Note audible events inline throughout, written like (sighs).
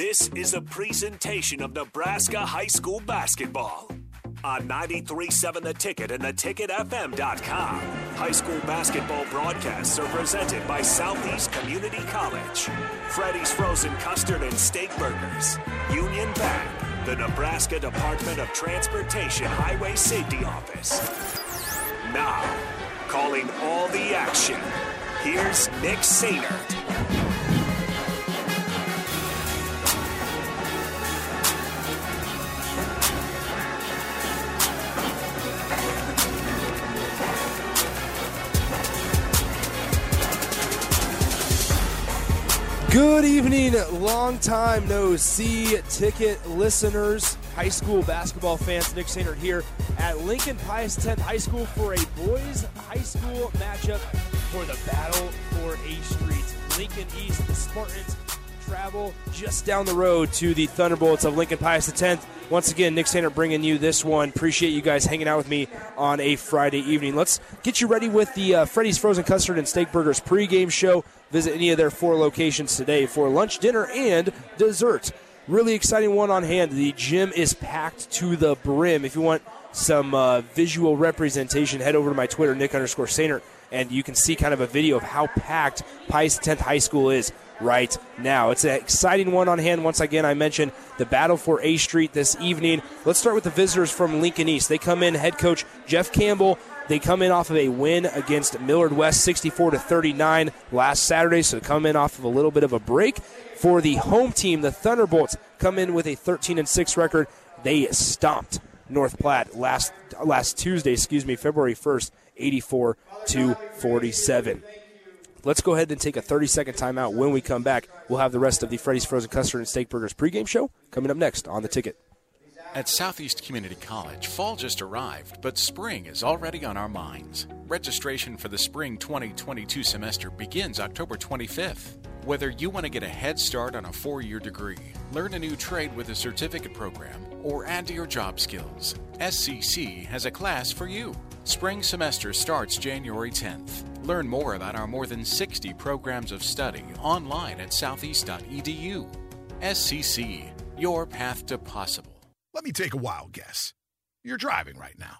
This is a presentation of Nebraska High School basketball on 93.7 The Ticket and theticketfm.com. High school basketball broadcasts are presented by Southeast Community College, Freddy's Frozen Custard and Steak Burgers, Union Bank, the Nebraska Department of Transportation Highway Safety Office. Now, calling all the action, here's Nick Sainert. Evening, long time no see ticket listeners, high school basketball fans. Nick Sainert here at Lincoln Pius 10th High School for a boys high school matchup for the battle for A Street. Lincoln East, the Spartans travel just down the road to the Thunderbolts of Lincoln Pius X. Once again, Nick Sainert bringing you this one. Appreciate you guys hanging out with me on a Friday evening. Let's get you ready with the uh, Freddy's Frozen Custard and Steak Burgers pregame show. Visit any of their four locations today for lunch, dinner, and dessert. Really exciting one on hand. The gym is packed to the brim. If you want some uh, visual representation, head over to my Twitter, Nick underscore Sainert, and you can see kind of a video of how packed Pius 10th High School is right now. It's an exciting one on hand. Once again, I mentioned the battle for A Street this evening. Let's start with the visitors from Lincoln East. They come in, head coach Jeff Campbell. They come in off of a win against Millard West 64 to 39 last Saturday, so come in off of a little bit of a break. For the home team, the Thunderbolts come in with a 13 and 6 record. They stomped North Platte last last Tuesday, excuse me, February 1st, 84 to 47. Let's go ahead and take a 30 second timeout. When we come back, we'll have the rest of the Freddy's Frozen Custard and Steak Burgers pregame show coming up next on the ticket. At Southeast Community College, fall just arrived, but spring is already on our minds. Registration for the spring 2022 semester begins October 25th. Whether you want to get a head start on a four year degree, learn a new trade with a certificate program, or add to your job skills, SCC has a class for you. Spring semester starts January 10th. Learn more about our more than 60 programs of study online at southeast.edu. SCC, your path to possible. Let me take a wild guess. You're driving right now.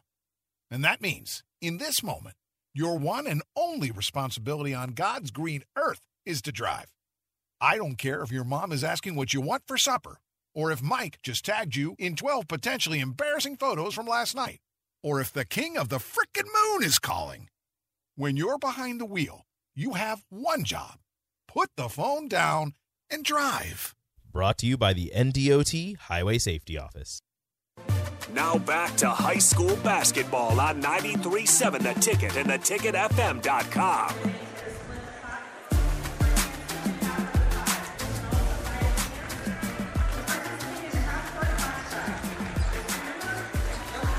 And that means, in this moment, your one and only responsibility on God's green earth is to drive. I don't care if your mom is asking what you want for supper, or if Mike just tagged you in 12 potentially embarrassing photos from last night, or if the king of the frickin' moon is calling. When you're behind the wheel, you have one job put the phone down and drive. Brought to you by the NDOT Highway Safety Office. Now back to high school basketball on 93.7 The Ticket and theticketfm.com.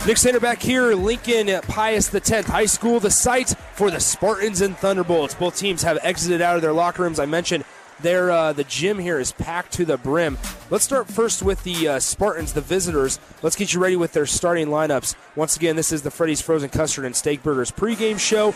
Nick Center back here, Lincoln Pius X High School, the site for the Spartans and Thunderbolts. Both teams have exited out of their locker rooms. I mentioned uh, the gym here is packed to the brim. Let's start first with the uh, Spartans, the visitors. Let's get you ready with their starting lineups. Once again, this is the Freddy's Frozen Custard and Steak Burgers pregame show.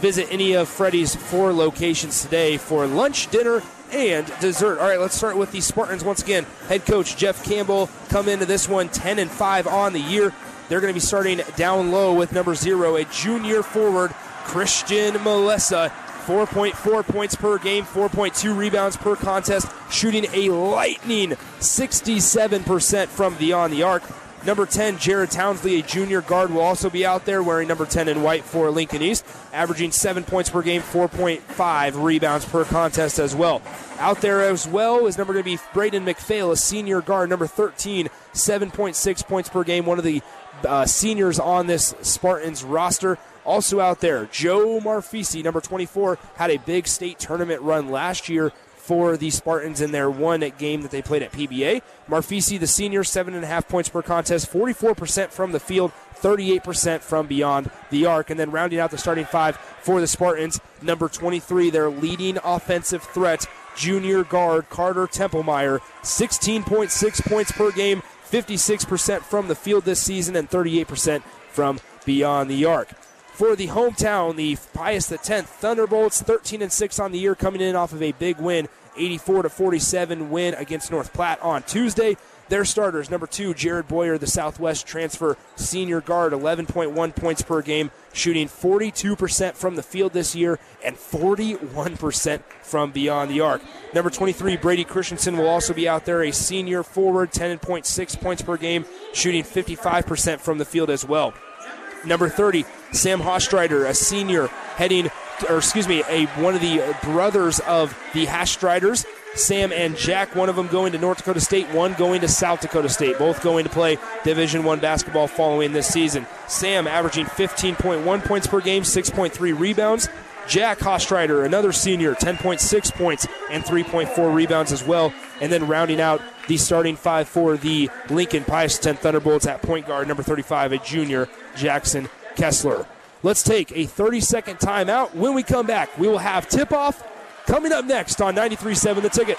Visit any of Freddy's four locations today for lunch, dinner, and dessert. All right, let's start with the Spartans once again. Head coach Jeff Campbell come into this one 10 and 5 on the year. They're going to be starting down low with number zero, a junior forward, Christian Melissa. 4.4 points per game, 4.2 rebounds per contest, shooting a lightning 67% from beyond the arc. Number 10, Jared Townsley, a junior guard, will also be out there wearing number 10 in white for Lincoln East, averaging 7 points per game, 4.5 rebounds per contest as well. Out there as well is number going to be Braden McPhail, a senior guard, number 13, 7.6 points per game, one of the uh, seniors on this Spartans roster. Also out there, Joe Marfisi, number 24, had a big state tournament run last year for the Spartans in their one game that they played at PBA. Marfisi, the senior, seven and a half points per contest, 44% from the field, 38% from beyond the arc. And then rounding out the starting five for the Spartans, number 23, their leading offensive threat, junior guard Carter Templemeyer, 16.6 points per game, 56% from the field this season, and 38% from beyond the arc. For the hometown, the Pius X Thunderbolts, 13 and 6 on the year, coming in off of a big win 84 to 47 win against North Platte on Tuesday. Their starters, number two, Jared Boyer, the Southwest transfer senior guard, 11.1 points per game, shooting 42% from the field this year and 41% from beyond the arc. Number 23, Brady Christensen, will also be out there, a senior forward, 10.6 points per game, shooting 55% from the field as well. Number 30, Sam Hastreiter, a senior, heading, or excuse me, a one of the brothers of the Hastreiters, Sam and Jack. One of them going to North Dakota State, one going to South Dakota State. Both going to play Division One basketball following this season. Sam averaging 15.1 points per game, 6.3 rebounds. Jack Hastreiter, another senior, 10.6 points and 3.4 rebounds as well. And then rounding out the starting five for the Lincoln 10 Thunderbolts at point guard, number 35, a junior, Jackson Kessler. Let's take a 30 second timeout. When we come back, we will have tip off coming up next on 93.7 The Ticket.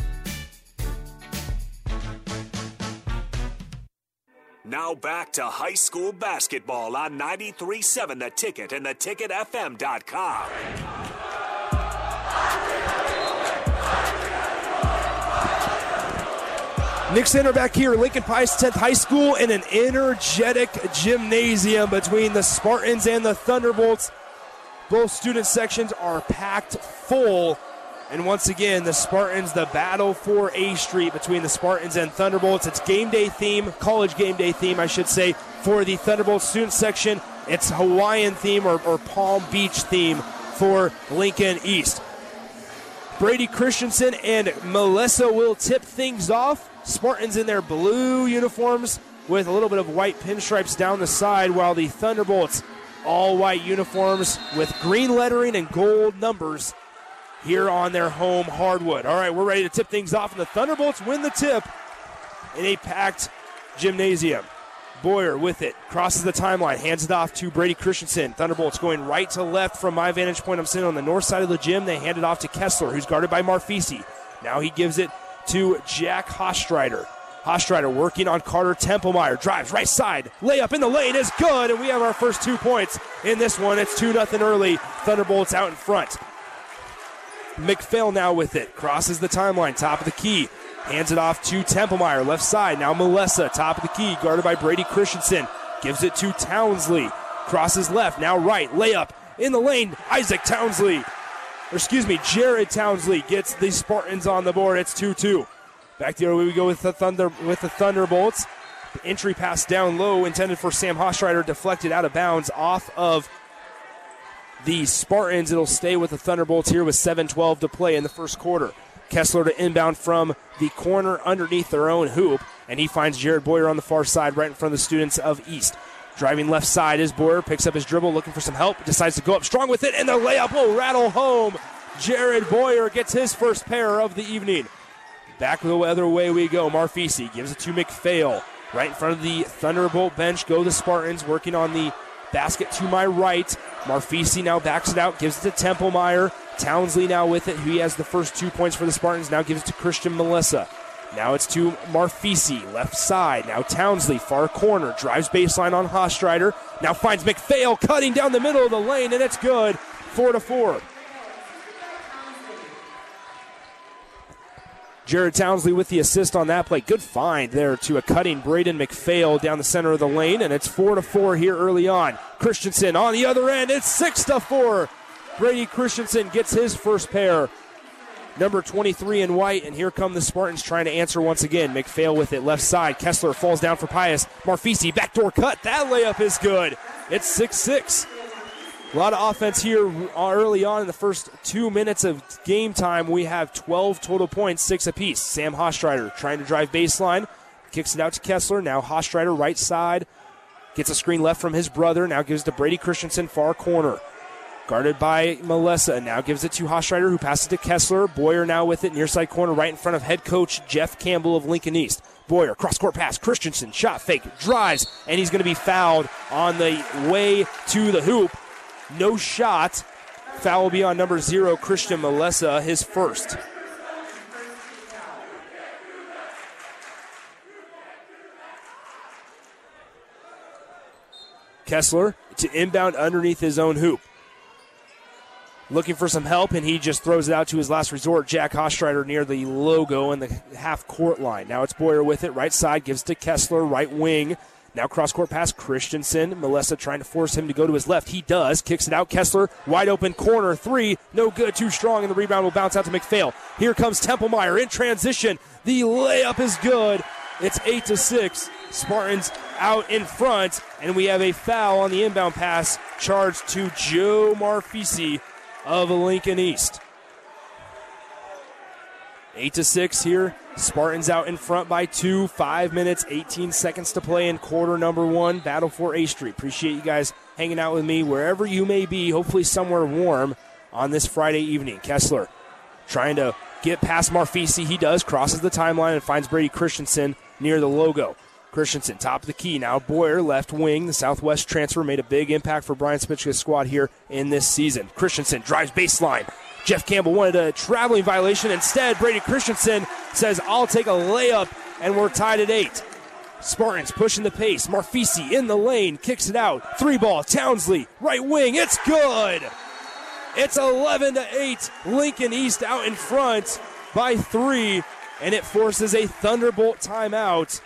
Now back to high school basketball on 93.7 The Ticket and the theticketfm.com. Nick Sander back here, Lincoln Pius 10th High School, in an energetic gymnasium between the Spartans and the Thunderbolts. Both student sections are packed full. And once again, the Spartans, the battle for A Street between the Spartans and Thunderbolts. It's game day theme, college game day theme, I should say, for the Thunderbolts student section. It's Hawaiian theme or, or Palm Beach theme for Lincoln East. Brady Christensen and Melissa will tip things off. Spartans in their blue uniforms with a little bit of white pinstripes down the side, while the Thunderbolts all white uniforms with green lettering and gold numbers here on their home hardwood. All right, we're ready to tip things off, and the Thunderbolts win the tip in a packed gymnasium. Boyer with it, crosses the timeline, hands it off to Brady Christensen. Thunderbolts going right to left from my vantage point. I'm sitting on the north side of the gym. They hand it off to Kessler, who's guarded by Marfisi. Now he gives it to Jack Hastreiter. Hastreiter working on Carter Templemeyer. Drives right side. Layup in the lane is good, and we have our first two points in this one. It's 2 0 early. Thunderbolts out in front. McPhail now with it. Crosses the timeline, top of the key. Hands it off to Templemeyer, left side. Now Melissa, top of the key, guarded by Brady Christensen. Gives it to Townsley. Crosses left, now right. Layup in the lane. Isaac Townsley. Or excuse me, Jared Townsley gets the Spartans on the board. It's 2 2. Back the other way we go with the Thunder with the Thunderbolts. The entry pass down low, intended for Sam Hastreiter, deflected out of bounds off of the Spartans. It'll stay with the Thunderbolts here with 7-12 to play in the first quarter. Kessler to inbound from the corner underneath their own hoop, and he finds Jared Boyer on the far side, right in front of the students of East. Driving left side is Boyer, picks up his dribble, looking for some help, decides to go up strong with it, and the layup will rattle home. Jared Boyer gets his first pair of the evening. Back the other way we go. Marfisi gives it to McPhail. Right in front of the Thunderbolt bench go the Spartans, working on the basket to my right. Marfisi now backs it out, gives it to Templemeyer. Townsley now with it. He has the first two points for the Spartans. Now gives it to Christian Melissa. Now it's to Marfisi, left side. Now Townsley, far corner, drives baseline on Hastreiter. Now finds McPhail cutting down the middle of the lane, and it's good. Four to four. Jared Townsley with the assist on that play. Good find there to a cutting Braden McPhail down the center of the lane, and it's four to four here early on. Christensen on the other end. It's six to four. Brady Christensen gets his first pair. Number 23 in white, and here come the Spartans trying to answer once again. McPhail with it left side. Kessler falls down for Pius. Marfisi backdoor cut. That layup is good. It's 6 6. A lot of offense here early on in the first two minutes of game time. We have 12 total points, six apiece. Sam Hastreiter trying to drive baseline, kicks it out to Kessler. Now Hastreiter right side, gets a screen left from his brother. Now gives to Brady Christensen far corner. Guarded by Melissa. Now gives it to Hastreiter, who passes to Kessler. Boyer now with it near side corner, right in front of head coach Jeff Campbell of Lincoln East. Boyer, cross court pass. Christensen, shot fake, drives, and he's going to be fouled on the way to the hoop. No shot. Foul will be on number zero, Christian Melissa, his first. Kessler to inbound underneath his own hoop. Looking for some help, and he just throws it out to his last resort. Jack Hastreiter near the logo and the half court line. Now it's Boyer with it. Right side gives to Kessler, right wing. Now cross court pass Christensen. Melissa trying to force him to go to his left. He does. Kicks it out. Kessler wide open corner three. No good. Too strong. And the rebound will bounce out to McPhail. Here comes Templemeyer in transition. The layup is good. It's eight to six. Spartans out in front, and we have a foul on the inbound pass charged to Joe Marfisi of Lincoln East. Eight to six here. Spartans out in front by two. Five minutes, 18 seconds to play in quarter number one. Battle for A Street. Appreciate you guys hanging out with me wherever you may be. Hopefully somewhere warm on this Friday evening. Kessler trying to get past Marfisi. He does. Crosses the timeline and finds Brady Christensen near the logo. Christensen, top of the key. Now Boyer, left wing. The Southwest transfer made a big impact for Brian Spichka's squad here in this season. Christensen drives baseline. Jeff Campbell wanted a traveling violation. Instead, Brady Christensen says, I'll take a layup, and we're tied at eight. Spartans pushing the pace. Marfisi in the lane, kicks it out. Three ball, Townsley, right wing. It's good. It's 11 to 8. Lincoln East out in front by three, and it forces a Thunderbolt timeout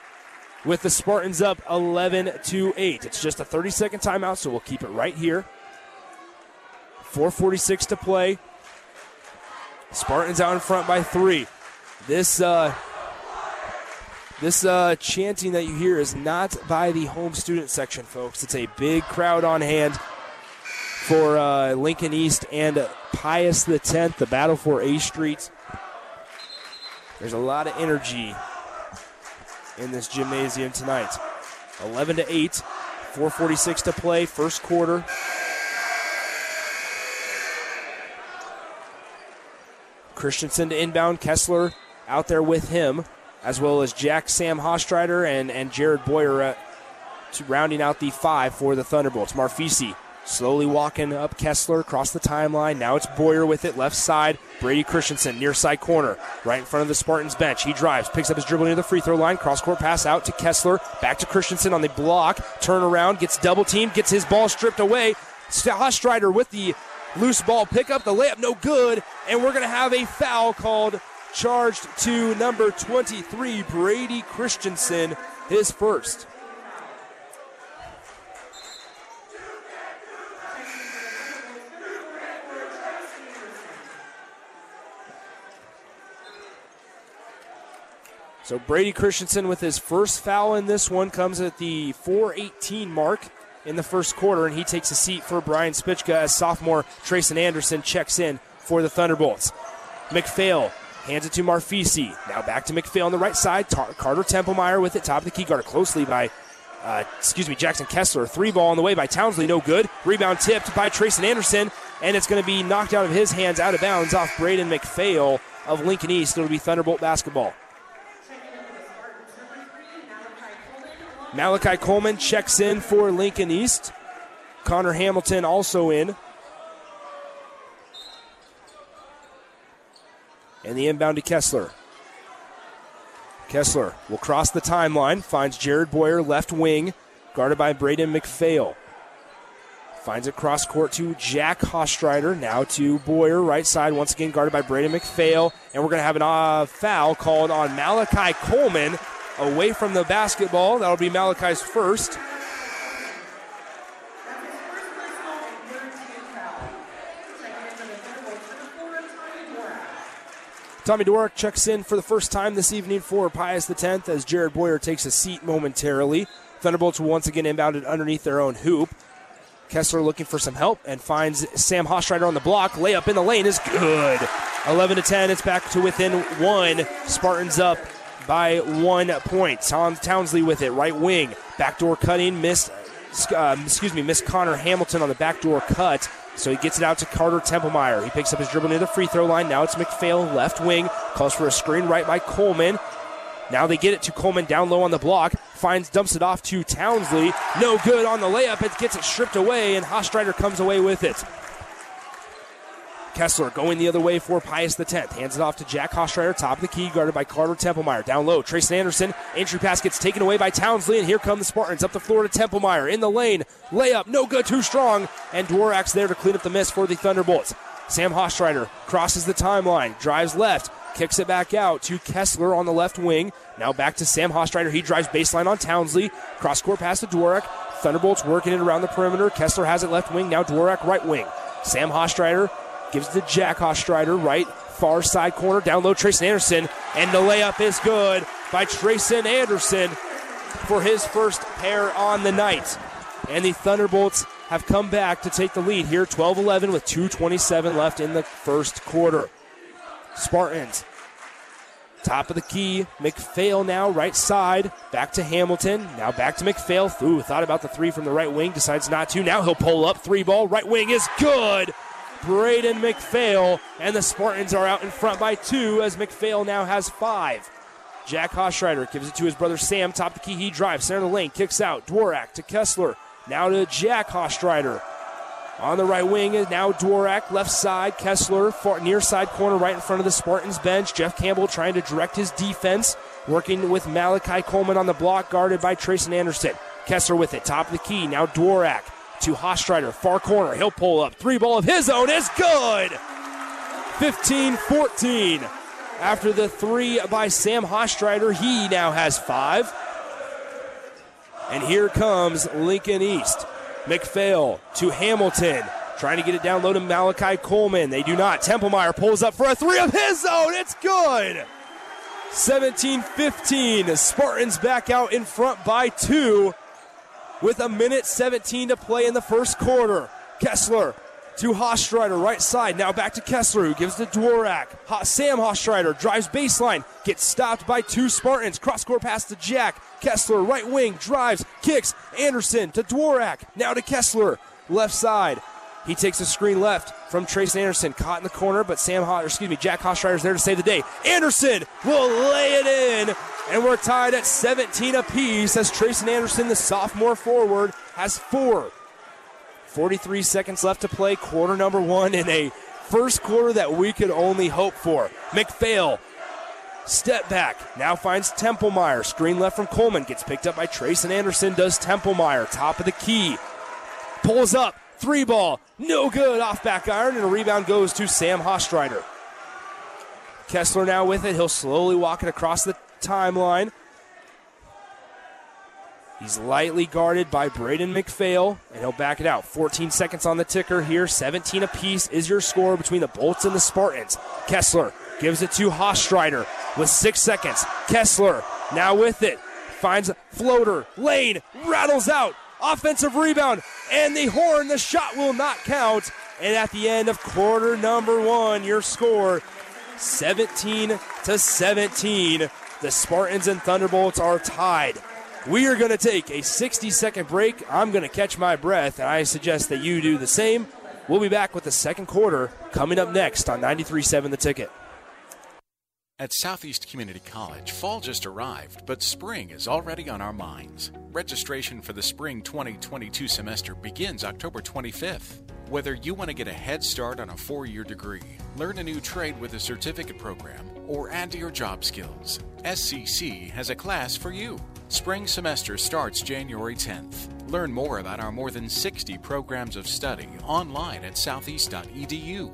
with the Spartans up 11 to 8. It's just a 30 second timeout, so we'll keep it right here. 446 to play. Spartans out in front by three. This uh, this uh, chanting that you hear is not by the home student section, folks. It's a big crowd on hand for uh, Lincoln East and Pius the Tenth, the battle for A Street. There's a lot of energy in this gymnasium tonight. 11 to 8, 446 to play, first quarter. Christensen to inbound, Kessler out there with him, as well as Jack Sam Hastreiter and, and Jared Boyer uh, to rounding out the five for the Thunderbolts. Marfisi slowly walking up Kessler across the timeline. Now it's Boyer with it, left side. Brady Christensen near side corner, right in front of the Spartans bench. He drives, picks up his dribble near the free throw line, cross court pass out to Kessler, back to Christensen on the block, turn around, gets double teamed, gets his ball stripped away. Hastreiter with the loose ball pickup, the layup no good, and we're going to have a foul called charged to number 23, Brady Christensen, his first. So Brady Christensen with his first foul in this one comes at the 418 mark in the first quarter, and he takes a seat for Brian Spichka as sophomore Trayson Anderson checks in for the Thunderbolts. McPhail hands it to Marfisi. Now back to McPhail on the right side. Tar- Carter Templemeyer with it, top of the key, guarded closely by, uh, excuse me, Jackson Kessler. Three ball on the way by Townsley, no good. Rebound tipped by Trayson Anderson, and it's going to be knocked out of his hands, out of bounds off Braden McPhail of Lincoln East. It'll be Thunderbolt basketball. Malachi Coleman checks in for Lincoln East. Connor Hamilton also in. And the inbound to Kessler. Kessler will cross the timeline, finds Jared Boyer left wing, guarded by Braden McPhail. Finds it cross court to Jack Hastreiter. Now to Boyer, right side, once again guarded by Braden McPhail. And we're going to have a uh, foul called on Malachi Coleman away from the basketball. That'll be Malachi's first. Tommy Dworak checks in for the first time this evening for Pius X as Jared Boyer takes a seat momentarily. Thunderbolts once again inbounded underneath their own hoop. Kessler looking for some help and finds Sam Hastreiter on the block. Layup in the lane is good. 11 to 10. It's back to within one. Spartans up by one point. Tom Townsley with it, right wing, backdoor cutting, missed. Uh, excuse me, missed Connor Hamilton on the backdoor cut. So he gets it out to Carter Templemeyer. He picks up his dribble near the free throw line. Now it's McPhail, left wing. Calls for a screen right by Coleman. Now they get it to Coleman down low on the block. Finds, dumps it off to Townsley. No good on the layup. It gets it stripped away, and Hastreiter comes away with it. Kessler going the other way for Pius X. Hands it off to Jack Hastreiter, top of the key, guarded by Carter Templemeyer. Down low, Trayson Anderson. Entry pass gets taken away by Townsley, and here come the Spartans up the floor to Templemeyer. In the lane, layup, no good, too strong, and Dworak's there to clean up the miss for the Thunderbolts. Sam Hastreiter crosses the timeline, drives left, kicks it back out to Kessler on the left wing. Now back to Sam Hastreiter. He drives baseline on Townsley. Cross court pass to Dworak. Thunderbolts working it around the perimeter. Kessler has it left wing. Now Dworak right wing. Sam Hastreiter Gives to Jack Hastreiter, right far side corner, down low, Trayson Anderson, and the layup is good by Trayson Anderson for his first pair on the night. And the Thunderbolts have come back to take the lead here, 12 11 with 2.27 left in the first quarter. Spartans, top of the key. McPhail now, right side. Back to Hamilton. Now back to McPhail. Ooh, thought about the three from the right wing, decides not to. Now he'll pull up. Three ball, right wing is good Braden McPhail, and the Spartans are out in front by two as McPhail now has five. Jack Hastreiter gives it to his brother Sam, top the key, he drives, center of the lane, kicks out. Dworak to Kessler, now to Jack Hastreiter. On the right wing is now Dworak, left side, Kessler, far, near side corner right in front of the Spartans bench. Jeff Campbell trying to direct his defense, working with Malachi Coleman on the block, guarded by Trayson Anderson. Kessler with it, top of the key, now Dworak to Hastreiter, far corner. He'll pull up. Three ball of his own is good. 15 14. After the three by Sam Hastreiter, he now has five. And here comes Lincoln East. McPhail to Hamilton. Trying to get it down low to Malachi Coleman. They do not. Templemeyer pulls up for a three of his own. It's good. 17 15. Spartans back out in front by two with a minute 17 to play in the first quarter. Kessler to Hastreiter, right side. Now back to Kessler, who gives to Dworak. Sam Hastreiter drives baseline, gets stopped by two Spartans. Cross court pass to Jack. Kessler, right wing, drives, kicks. Anderson to Dworak. Now to Kessler, left side. He takes a screen left from Trayson Anderson, caught in the corner, but Sam, Ho- excuse me, Jack Hastreiter's there to save the day. Anderson will lay it in, and we're tied at 17 apiece as Trayson Anderson, the sophomore forward, has four. 43 seconds left to play, quarter number one in a first quarter that we could only hope for. McPhail Step back. Now finds Templemeyer. Screen left from Coleman. Gets picked up by Trayson Anderson. Does Templemeyer. Top of the key. Pulls up. Three ball, no good off back iron, and a rebound goes to Sam Hastreiter. Kessler now with it. He'll slowly walk it across the timeline. He's lightly guarded by Braden McPhail, and he'll back it out. 14 seconds on the ticker here. 17 apiece is your score between the Bolts and the Spartans. Kessler gives it to Hastreiter with six seconds. Kessler now with it. Finds floater. Lane rattles out. Offensive rebound and the horn. The shot will not count. And at the end of quarter number one, your score 17 to 17. The Spartans and Thunderbolts are tied. We are going to take a 60 second break. I'm going to catch my breath, and I suggest that you do the same. We'll be back with the second quarter coming up next on 93.7 The Ticket. At Southeast Community College, fall just arrived, but spring is already on our minds. Registration for the spring 2022 semester begins October 25th. Whether you want to get a head start on a four year degree, learn a new trade with a certificate program, or add to your job skills, SCC has a class for you. Spring semester starts January 10th. Learn more about our more than 60 programs of study online at southeast.edu.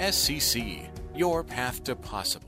SCC, your path to possible.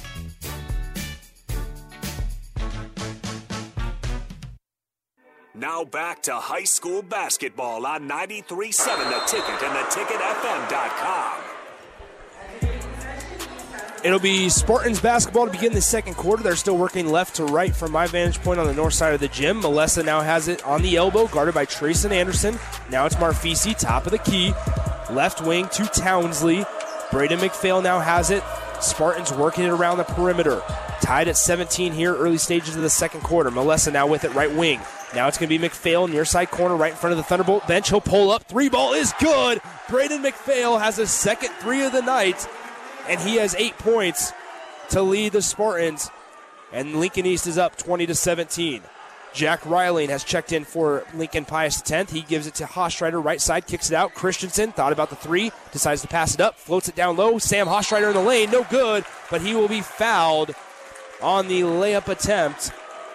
Now back to high school basketball on 93.7 The Ticket and the theticketfm.com. It'll be Spartans basketball to begin the second quarter. They're still working left to right from my vantage point on the north side of the gym. Melissa now has it on the elbow, guarded by Trayson Anderson. Now it's Marfisi, top of the key. Left wing to Townsley. Braden McPhail now has it. Spartans working it around the perimeter. Tied at 17 here, early stages of the second quarter. Melissa now with it, right wing. Now it's going to be McPhail, near side corner, right in front of the Thunderbolt bench. He'll pull up. Three ball is good. Braden McPhail has his second three of the night and he has eight points to lead the Spartans. And Lincoln East is up 20 to 17. Jack Riley has checked in for Lincoln Pius 10th. He gives it to Hastreiter, right side, kicks it out. Christensen thought about the three, decides to pass it up, floats it down low. Sam Hastreiter in the lane, no good, but he will be fouled on the layup attempt,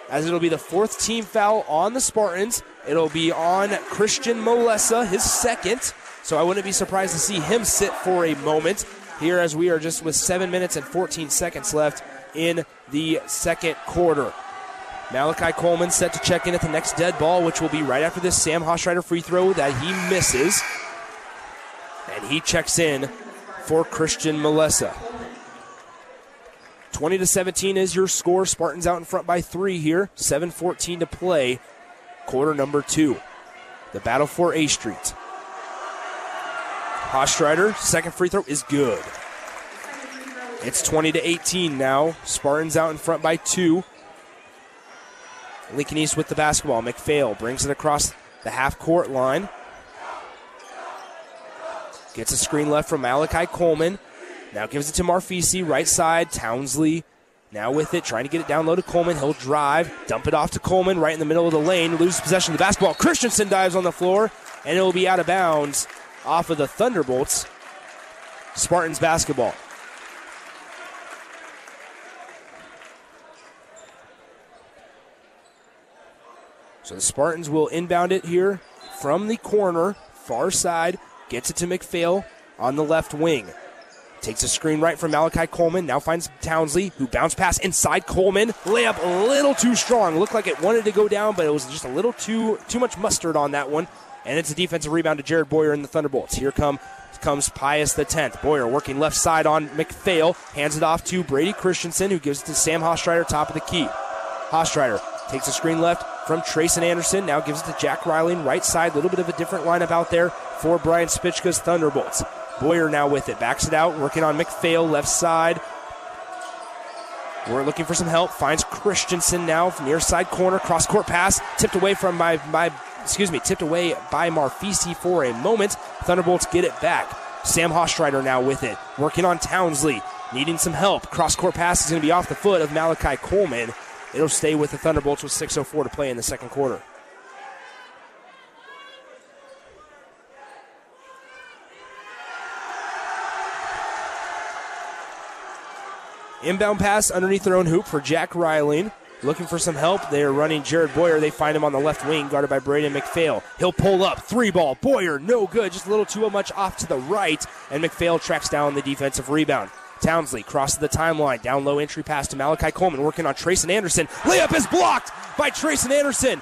as it'll be the fourth team foul on the Spartans. It'll be on Christian Molessa, his second. So I wouldn't be surprised to see him sit for a moment here as we are just with 7 minutes and 14 seconds left in the second quarter. Malachi Coleman set to check in at the next dead ball, which will be right after this Sam Hastreiter free throw that he misses. And he checks in for Christian Melissa. 20 to 17 is your score. Spartans out in front by three here. 7:14 to play. Quarter number two. The battle for A Street. Hastreiter, second free throw is good. It's 20 to 18 now. Spartans out in front by two. Lincoln East with the basketball. McPhail brings it across the half court line. Gets a screen left from Malachi Coleman. Now gives it to Marfisi, right side. Townsley now with it, trying to get it down low to Coleman. He'll drive, dump it off to Coleman right in the middle of the lane, loses possession of the basketball. Christensen dives on the floor, and it will be out of bounds off of the Thunderbolts. Spartans basketball. So the Spartans will inbound it here from the corner, far side, gets it to McPhail on the left wing. Takes a screen right from Malachi Coleman. Now finds Townsley, who bounce pass inside Coleman. Layup a little too strong. Looked like it wanted to go down, but it was just a little too too much mustard on that one. And it's a defensive rebound to Jared Boyer in the Thunderbolts. Here come comes Pius the 10th. Boyer working left side on McPhail. Hands it off to Brady Christensen, who gives it to Sam Hastreiter, top of the key. Hastreiter takes a screen left from Trayson Anderson. Now gives it to Jack Riley, right side. A little bit of a different lineup out there for Brian Spichka's Thunderbolts. Boyer now with it. Backs it out, working on McPhail, left side. We're looking for some help. Finds Christensen now near side corner. Cross court pass. Tipped away from my, my excuse me, tipped away by Marfisi for a moment. Thunderbolts get it back. Sam Hastreiter now with it. Working on Townsley. Needing some help. Cross court pass is going to be off the foot of Malachi Coleman. It'll stay with the Thunderbolts with 6.04 to play in the second quarter. Inbound pass underneath their own hoop for Jack Riley. Looking for some help. They are running Jared Boyer. They find him on the left wing, guarded by Braden McPhail. He'll pull up. Three ball. Boyer, no good. Just a little too much off to the right. And McPhail tracks down the defensive rebound. Townsley crosses the timeline. Down low entry pass to Malachi Coleman, working on Trayson Anderson. Layup is blocked by Trayson Anderson.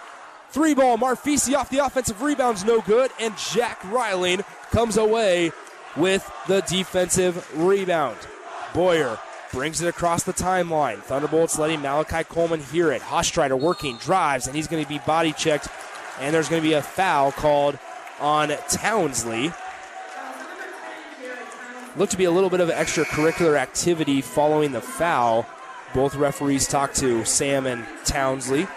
Three ball. Marfisi off the offensive rebounds, no good. And Jack Riley comes away with the defensive rebound. Boyer brings it across the timeline. Thunderbolts letting Malachi Coleman hear it. Hastreiter working, drives, and he's going to be body checked. And there's going to be a foul called on Townsley. Looked to be a little bit of extracurricular activity following the foul. Both referees talked to Sam and Townsley.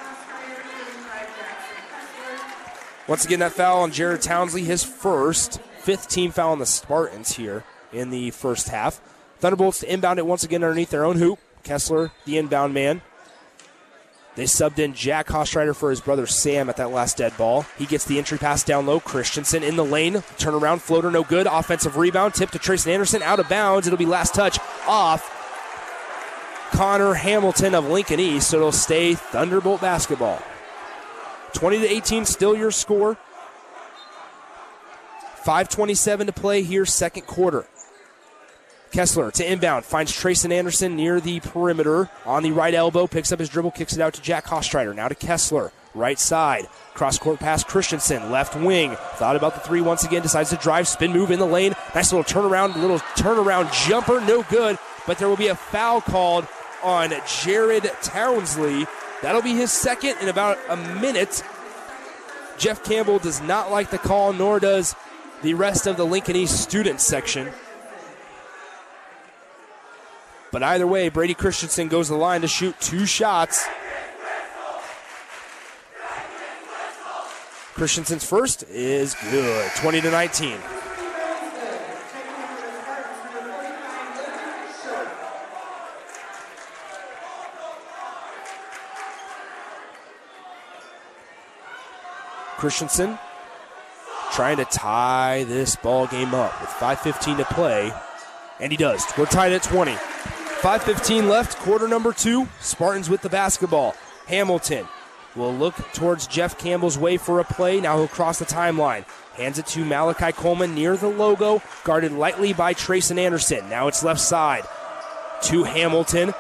Once again, that foul on Jared Townsley, his first, fifth team foul on the Spartans here in the first half. Thunderbolts to inbound it once again underneath their own hoop. Kessler, the inbound man. They subbed in Jack Hastreiter for his brother Sam at that last dead ball. He gets the entry pass down low. Christensen in the lane. Turnaround floater, no good. Offensive rebound. Tip to Trayson Anderson. Out of bounds. It'll be last touch off Connor Hamilton of Lincoln East. So it'll stay Thunderbolt basketball. 20 to 18, still your score. 5.27 to play here, second quarter. Kessler to inbound, finds Trayson Anderson near the perimeter on the right elbow, picks up his dribble, kicks it out to Jack Hastreiter. Now to Kessler, right side. Cross court pass, Christensen, left wing. Thought about the three once again, decides to drive, spin move in the lane. Nice little turnaround, little turnaround jumper, no good. but there will be a foul called on Jared Townsley. That'll be his second in about a minute. Jeff Campbell does not like the call, nor does the rest of the Lincoln East student section. But either way, Brady Christensen goes to the line to shoot two shots. Christensen's first is good, 20 to 19. Christensen trying to tie this ball game up with 5.15 to play, and he does. We're tied at 20. 5.15 left, quarter number two. Spartans with the basketball. Hamilton will look towards Jeff Campbell's way for a play. Now he'll cross the timeline. Hands it to Malachi Coleman near the logo, guarded lightly by Trayson Anderson. Now it's left side to Hamilton.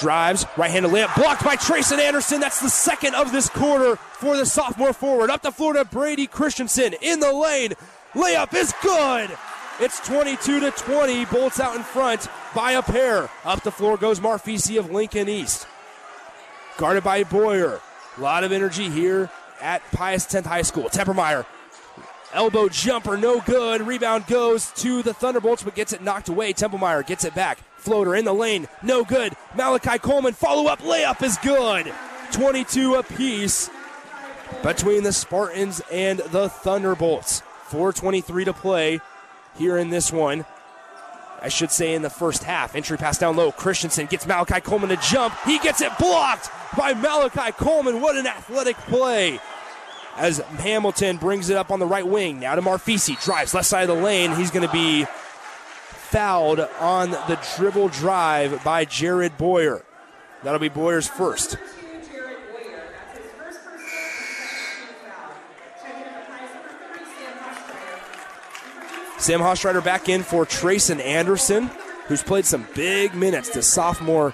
Drives, right handed layup, blocked by Trayson Anderson. That's the second of this quarter for the sophomore forward. Up the floor to Brady Christensen in the lane. Layup is good. It's 22 to 20. Bolts out in front by a pair. Up the floor goes Marfisi of Lincoln East. Guarded by Boyer. A lot of energy here at Pius 10th High School. Templemeyer. Elbow jumper, no good. Rebound goes to the Thunderbolts, but gets it knocked away. Templemeyer gets it back. Floater in the lane, no good. Malachi Coleman, follow up layup is good. 22 apiece between the Spartans and the Thunderbolts. 4.23 to play here in this one. I should say in the first half. Entry pass down low. Christensen gets Malachi Coleman to jump. He gets it blocked by Malachi Coleman. What an athletic play. As Hamilton brings it up on the right wing. Now to Marfisi. Drives left side of the lane. He's going to be fouled on the dribble drive by Jared Boyer. That'll be Boyer's first. Sam Hastreiter back in for Trayson Anderson, who's played some big minutes. The sophomore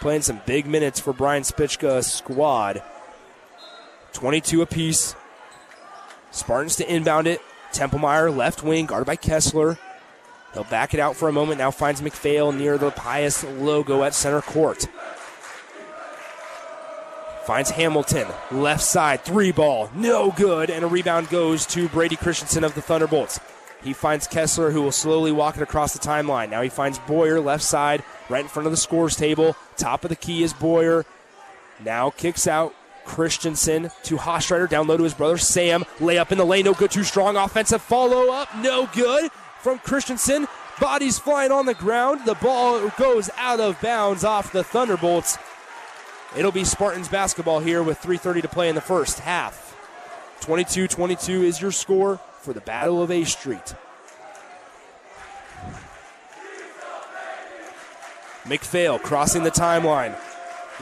playing some big minutes for Brian Spichka's squad. 22 apiece. Spartans to inbound it. Templemeyer left wing, guarded by Kessler. He'll back it out for a moment. Now finds McPhail near the Pius logo at center court. Finds Hamilton, left side, three ball, no good, and a rebound goes to Brady Christensen of the Thunderbolts. He finds Kessler, who will slowly walk it across the timeline. Now he finds Boyer, left side, right in front of the scores table. Top of the key is Boyer. Now kicks out Christensen to Hastreiter, down low to his brother Sam. Layup in the lane, no good, too strong. Offensive follow up, no good from Christensen. Bodies flying on the ground. The ball goes out of bounds off the Thunderbolts. It'll be Spartans basketball here with 3.30 to play in the first half. 22 22 is your score for the Battle of A Street. McPhail crossing the timeline.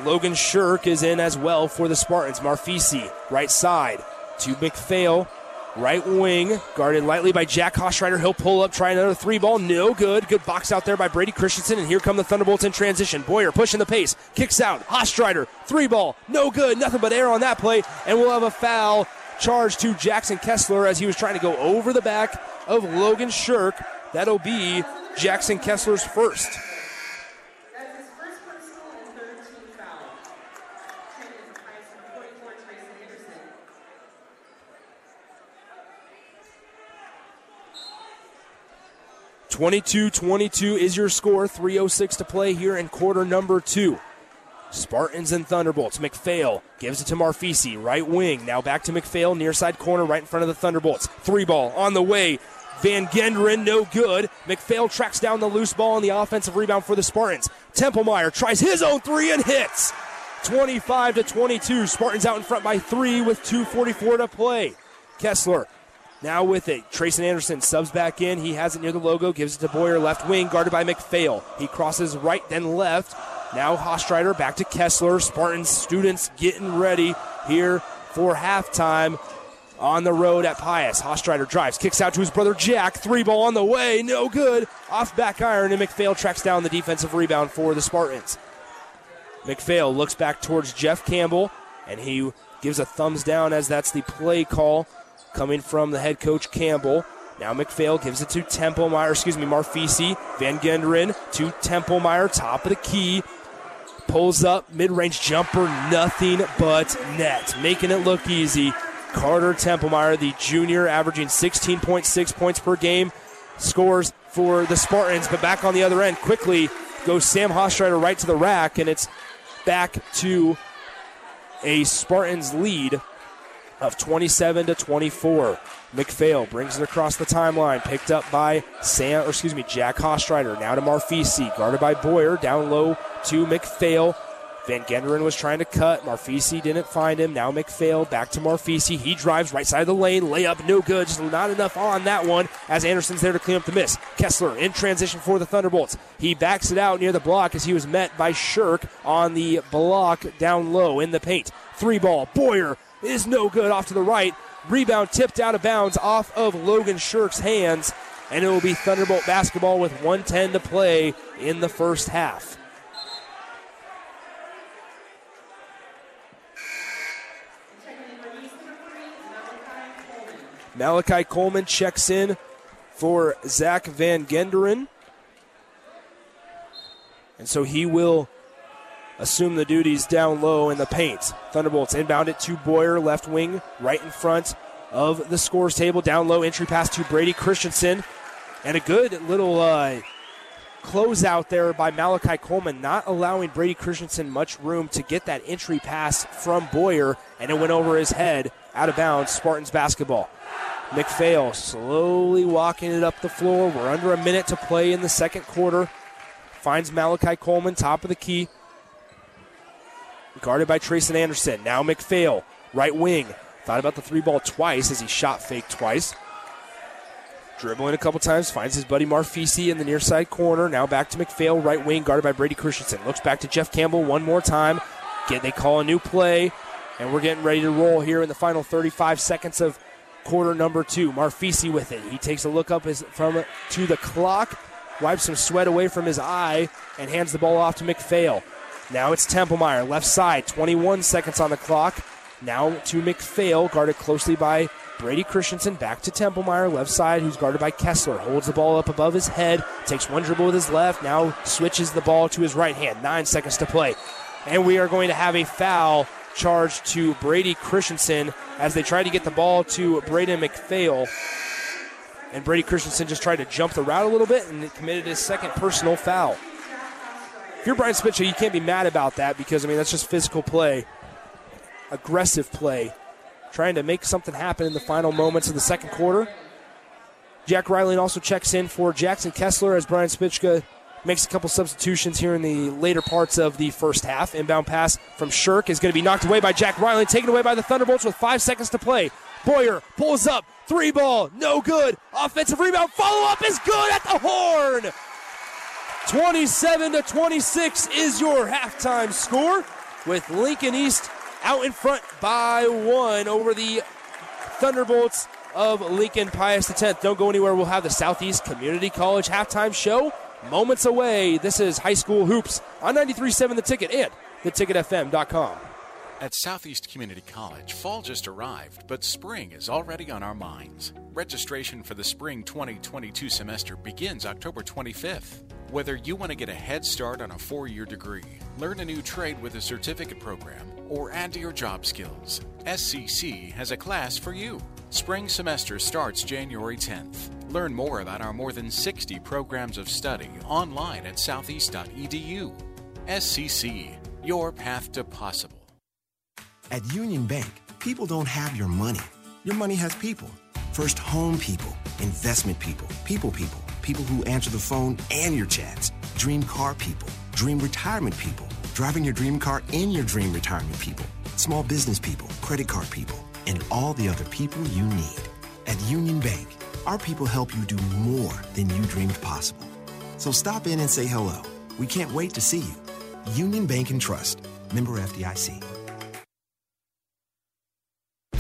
Logan Shirk is in as well for the Spartans. Marfisi, right side to McPhail. Right wing, guarded lightly by Jack Hastreiter. He'll pull up, try another three ball. No good. Good box out there by Brady Christensen. And here come the Thunderbolts in transition. Boyer pushing the pace, kicks out. Hastreiter, three ball. No good. Nothing but air on that play. And we'll have a foul charge to Jackson Kessler as he was trying to go over the back of Logan Shirk. That'll be Jackson Kessler's first. 22 22 is your score. 3.06 to play here in quarter number two. Spartans and Thunderbolts. McPhail gives it to Marfisi, right wing. Now back to McPhail, near side corner, right in front of the Thunderbolts. Three ball on the way. Van Genderen, no good. McPhail tracks down the loose ball on the offensive rebound for the Spartans. Templemeyer tries his own three and hits. 25 to 22. Spartans out in front by three with 2.44 to play. Kessler now with it, Trayson Anderson subs back in. He has it near the logo, gives it to Boyer, left wing, guarded by McPhail. He crosses right, then left. Now Hastreiter back to Kessler. Spartans students getting ready here for halftime on the road at Pius. Hastreiter drives, kicks out to his brother Jack. Three ball on the way, no good. Off back iron, and McPhail tracks down the defensive rebound for the Spartans. McPhail looks back towards Jeff Campbell, and he gives a thumbs down as that's the play call coming from the head coach Campbell. Now McPhail gives it to Templemeyer, excuse me, Marfisi. Van Genderen to Templemeyer, top of the key. Pulls up, mid range jumper, nothing but net, making it look easy. Carter Templemeyer, the junior, averaging 16.6 points per game, scores for the Spartans. But back on the other end, quickly goes Sam Hastreiter right to the rack, and it's back to a Spartans lead of 27 to 24. McPhail brings it across the timeline, picked up by Sam, or excuse me, Jack Hastreiter. Now to Marfisi, guarded by Boyer, down low to McPhail. Van Genderen was trying to cut. Marfisi didn't find him. Now McPhail back to Marfisi. He drives right side of the lane. Layup, no good. Just not enough on that one as Anderson's there to clean up the miss. Kessler in transition for the Thunderbolts. He backs it out near the block as he was met by Shirk on the block down low in the paint. Three ball. Boyer is no good off to the right. Rebound tipped out of bounds off of Logan Shirk's hands. And it will be Thunderbolt basketball with 110 to play in the first half. Malachi Coleman checks in for Zach Van Genderen. And so he will assume the duties down low in the paint. Thunderbolts inbound it to Boyer, left wing, right in front of the scores table. Down low, entry pass to Brady Christensen. And a good little uh, closeout there by Malachi Coleman, not allowing Brady Christensen much room to get that entry pass from Boyer, and it went over his head out of bounds. Spartans basketball. McPhail slowly walking it up the floor. We're under a minute to play in the second quarter. Finds Malachi Coleman, top of the key. Guarded by Trayson Anderson. Now McPhail, right wing. Thought about the three ball twice as he shot fake twice. Dribbling a couple times, finds his buddy Marfisi in the near side corner. Now back to McPhail, right wing, guarded by Brady Christensen. Looks back to Jeff Campbell one more time. Get they call a new play, and we're getting ready to roll here in the final 35 seconds of quarter number two. Marfisi with it. He takes a look up his, from to the clock, wipes some sweat away from his eye, and hands the ball off to McPhail. Now it's Templemeyer, left side, 21 seconds on the clock. Now to McPhail, guarded closely by Brady Christensen. Back to Templemeyer, left side, who's guarded by Kessler. Holds the ball up above his head, takes one dribble with his left, now switches the ball to his right hand. Nine seconds to play. And we are going to have a foul charged to Brady Christensen as they try to get the ball to Braden McPhail. And Brady Christensen just tried to jump the route a little bit and committed his second personal foul. If you're Brian Spicka, you can't be mad about that because, I mean, that's just physical play, aggressive play, trying to make something happen in the final moments of the second quarter. Jack Riley also checks in for Jackson Kessler as Brian Spicka makes a couple substitutions here in the later parts of the first half. Inbound pass from Shirk is going to be knocked away by Jack Riley, taken away by the Thunderbolts with five seconds to play. Boyer pulls up, three ball, no good. Offensive rebound, follow up is good at the horn. 27 to 26 is your halftime score with Lincoln East out in front by one over the Thunderbolts of Lincoln Pius X. Don't go anywhere. We'll have the Southeast Community College halftime show moments away. This is High School Hoops on 93.7 The Ticket and theticketfm.com. At Southeast Community College, fall just arrived, but spring is already on our minds. Registration for the spring 2022 semester begins October 25th. Whether you want to get a head start on a four year degree, learn a new trade with a certificate program, or add to your job skills, SCC has a class for you. Spring semester starts January 10th. Learn more about our more than 60 programs of study online at southeast.edu. SCC, your path to possible. At Union Bank, people don't have your money. Your money has people. First home people, investment people, people people, people who answer the phone and your chats, dream car people, dream retirement people, driving your dream car in your dream retirement people, small business people, credit card people, and all the other people you need. At Union Bank, our people help you do more than you dreamed possible. So stop in and say hello. We can't wait to see you. Union Bank and Trust, member FDIC.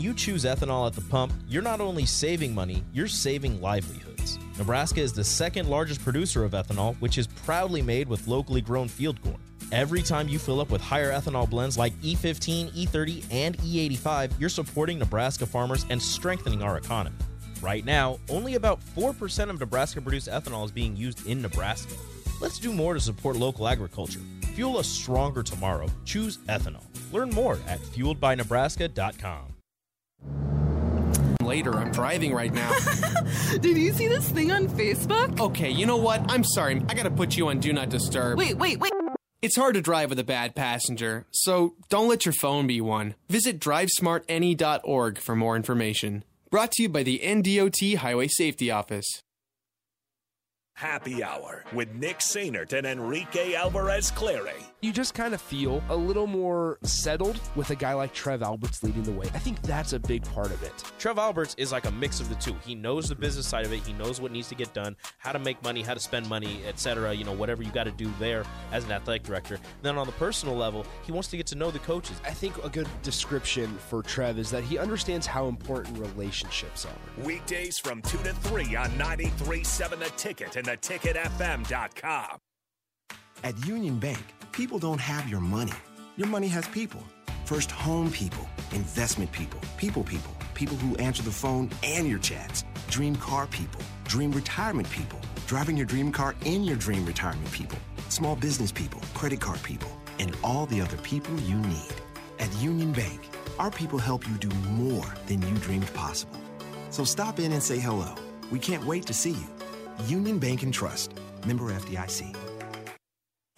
When you choose ethanol at the pump, you're not only saving money, you're saving livelihoods. Nebraska is the second largest producer of ethanol, which is proudly made with locally grown field corn. Every time you fill up with higher ethanol blends like E15, E30, and E85, you're supporting Nebraska farmers and strengthening our economy. Right now, only about 4% of Nebraska produced ethanol is being used in Nebraska. Let's do more to support local agriculture. Fuel a stronger tomorrow. Choose ethanol. Learn more at fueledbynebraska.com. Later, I'm driving right now. (laughs) Did you see this thing on Facebook? Okay, you know what? I'm sorry. I gotta put you on Do Not Disturb. Wait, wait, wait. It's hard to drive with a bad passenger, so don't let your phone be one. Visit drivesmartany.org for more information. Brought to you by the NDOT Highway Safety Office. Happy Hour with Nick Sainert and Enrique Alvarez Clary. You just kind of feel a little more settled with a guy like Trev Alberts leading the way. I think that's a big part of it. Trev Alberts is like a mix of the two. He knows the business side of it. He knows what needs to get done, how to make money, how to spend money, etc. You know, whatever you got to do there as an athletic director. then on the personal level, he wants to get to know the coaches. I think a good description for Trev is that he understands how important relationships are. Weekdays from 2 to 3 on 93.7 The Ticket and theticketfm.com. At Union Bank, people don't have your money. Your money has people. First home people, investment people, people people, people who answer the phone and your chats, dream car people, dream retirement people, driving your dream car in your dream retirement people, small business people, credit card people, and all the other people you need. At Union Bank, our people help you do more than you dreamed possible. So stop in and say hello. We can't wait to see you. Union Bank and Trust. Member FDIC.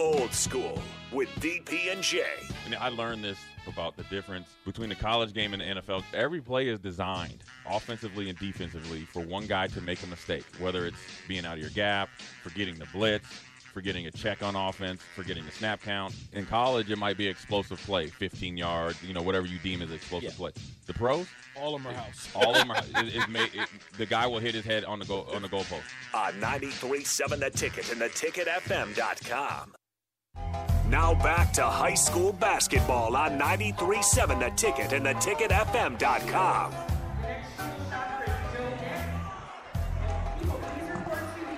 Old School with DP and J. And I learned this about the difference between the college game and the NFL. Every play is designed offensively and defensively for one guy to make a mistake, whether it's being out of your gap, forgetting the blitz, forgetting a check on offense, forgetting the snap count. In college, it might be explosive play, 15 yards, you know, whatever you deem as explosive Yeah. play. The pros, All of them are house. all of them are. It, it may, it, the guy will hit his head on the go on the goalpost. on 93.7 The Ticket and theticketfm.com. Now back to high school basketball on 93.7 The Ticket and theticketfm.com.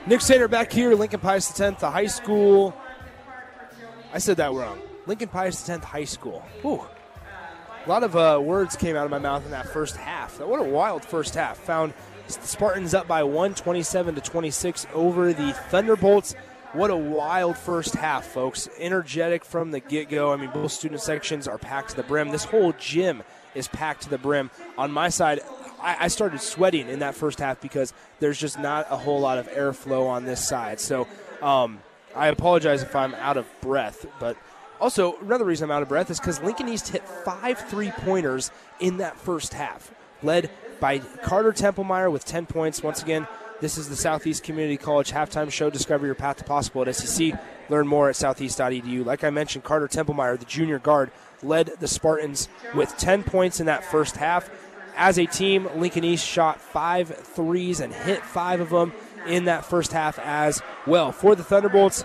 Nick Sater back here, Lincoln Pius X, the high school. I said that wrong. Lincoln Pius X High School. Ooh. A lot of uh, words came out of my mouth in that first half. What a wild first half. Found the Spartans up by 127 to 26 over the Thunderbolts. What a wild first half, folks. Energetic from the get go. I mean, both student sections are packed to the brim. This whole gym is packed to the brim. On my side, I, started sweating in that first half because there's just not a whole lot of airflow on this side. So um, I apologize if I'm out of breath, but also another reason I'm out of breath is because Lincoln East hit five three pointers in that first half, led by Carter Templemeyer with 10 points. Once again, this is the Southeast Community College halftime show. Discover your path to possible at SCC. Learn more at southeast.edu. Like I mentioned, Carter Templemeyer, the junior guard, led the Spartans with 10 points in that first half. As a team, Lincoln East shot five threes and hit five of them in that first half as well. For the Thunderbolts,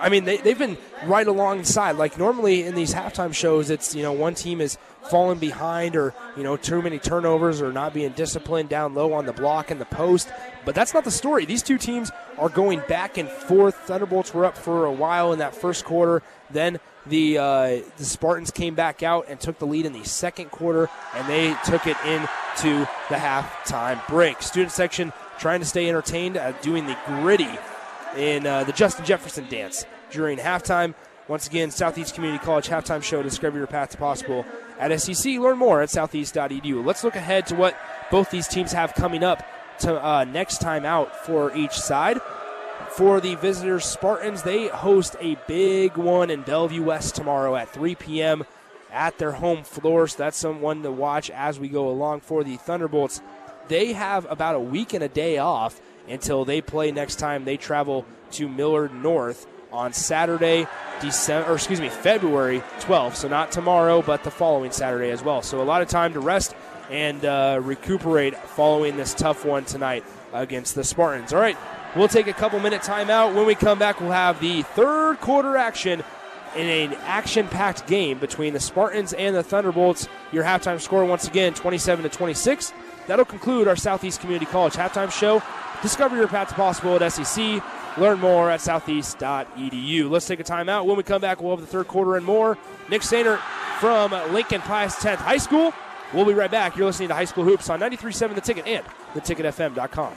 I mean, they, they've been right alongside. Like normally in these halftime shows, it's you know one team is falling behind or you know too many turnovers or not being disciplined down low on the block and the post. But that's not the story. These two teams are going back and forth. Thunderbolts were up for a while in that first quarter. Then the uh, the Spartans came back out and took the lead in the second quarter, and they took it into the halftime break. Student section trying to stay entertained, uh, doing the gritty in uh, the Justin Jefferson dance during halftime. Once again, Southeast Community College halftime show. Discover your path to possible at SCC. Learn more at southeast.edu. Let's look ahead to what both these teams have coming up to uh, next time out for each side. For the visitors, Spartans, they host a big one in Bellevue West tomorrow at 3 p.m. at their home floor. So that's someone to watch as we go along. For the Thunderbolts, they have about a week and a day off until they play next time. They travel to Millard North on Saturday, December, or excuse me, February 12th. So not tomorrow, but the following Saturday as well. So a lot of time to rest and uh, recuperate following this tough one tonight against the Spartans. All right, we'll take a couple minute timeout. When we come back, we'll have the third quarter action in an action packed game between the Spartans and the Thunderbolts. Your halftime score, once again, 27 to 26. That'll conclude our Southeast Community College halftime show. Discover your path to possible at SCC. Learn more at southeast.edu. Let's take a timeout. When we come back, we'll have the third quarter and more. Nick Sainer from Lincoln Pius X High School. We'll be right back. You're listening to High School Hoops on 93.7 The Ticket and theticketfm.com.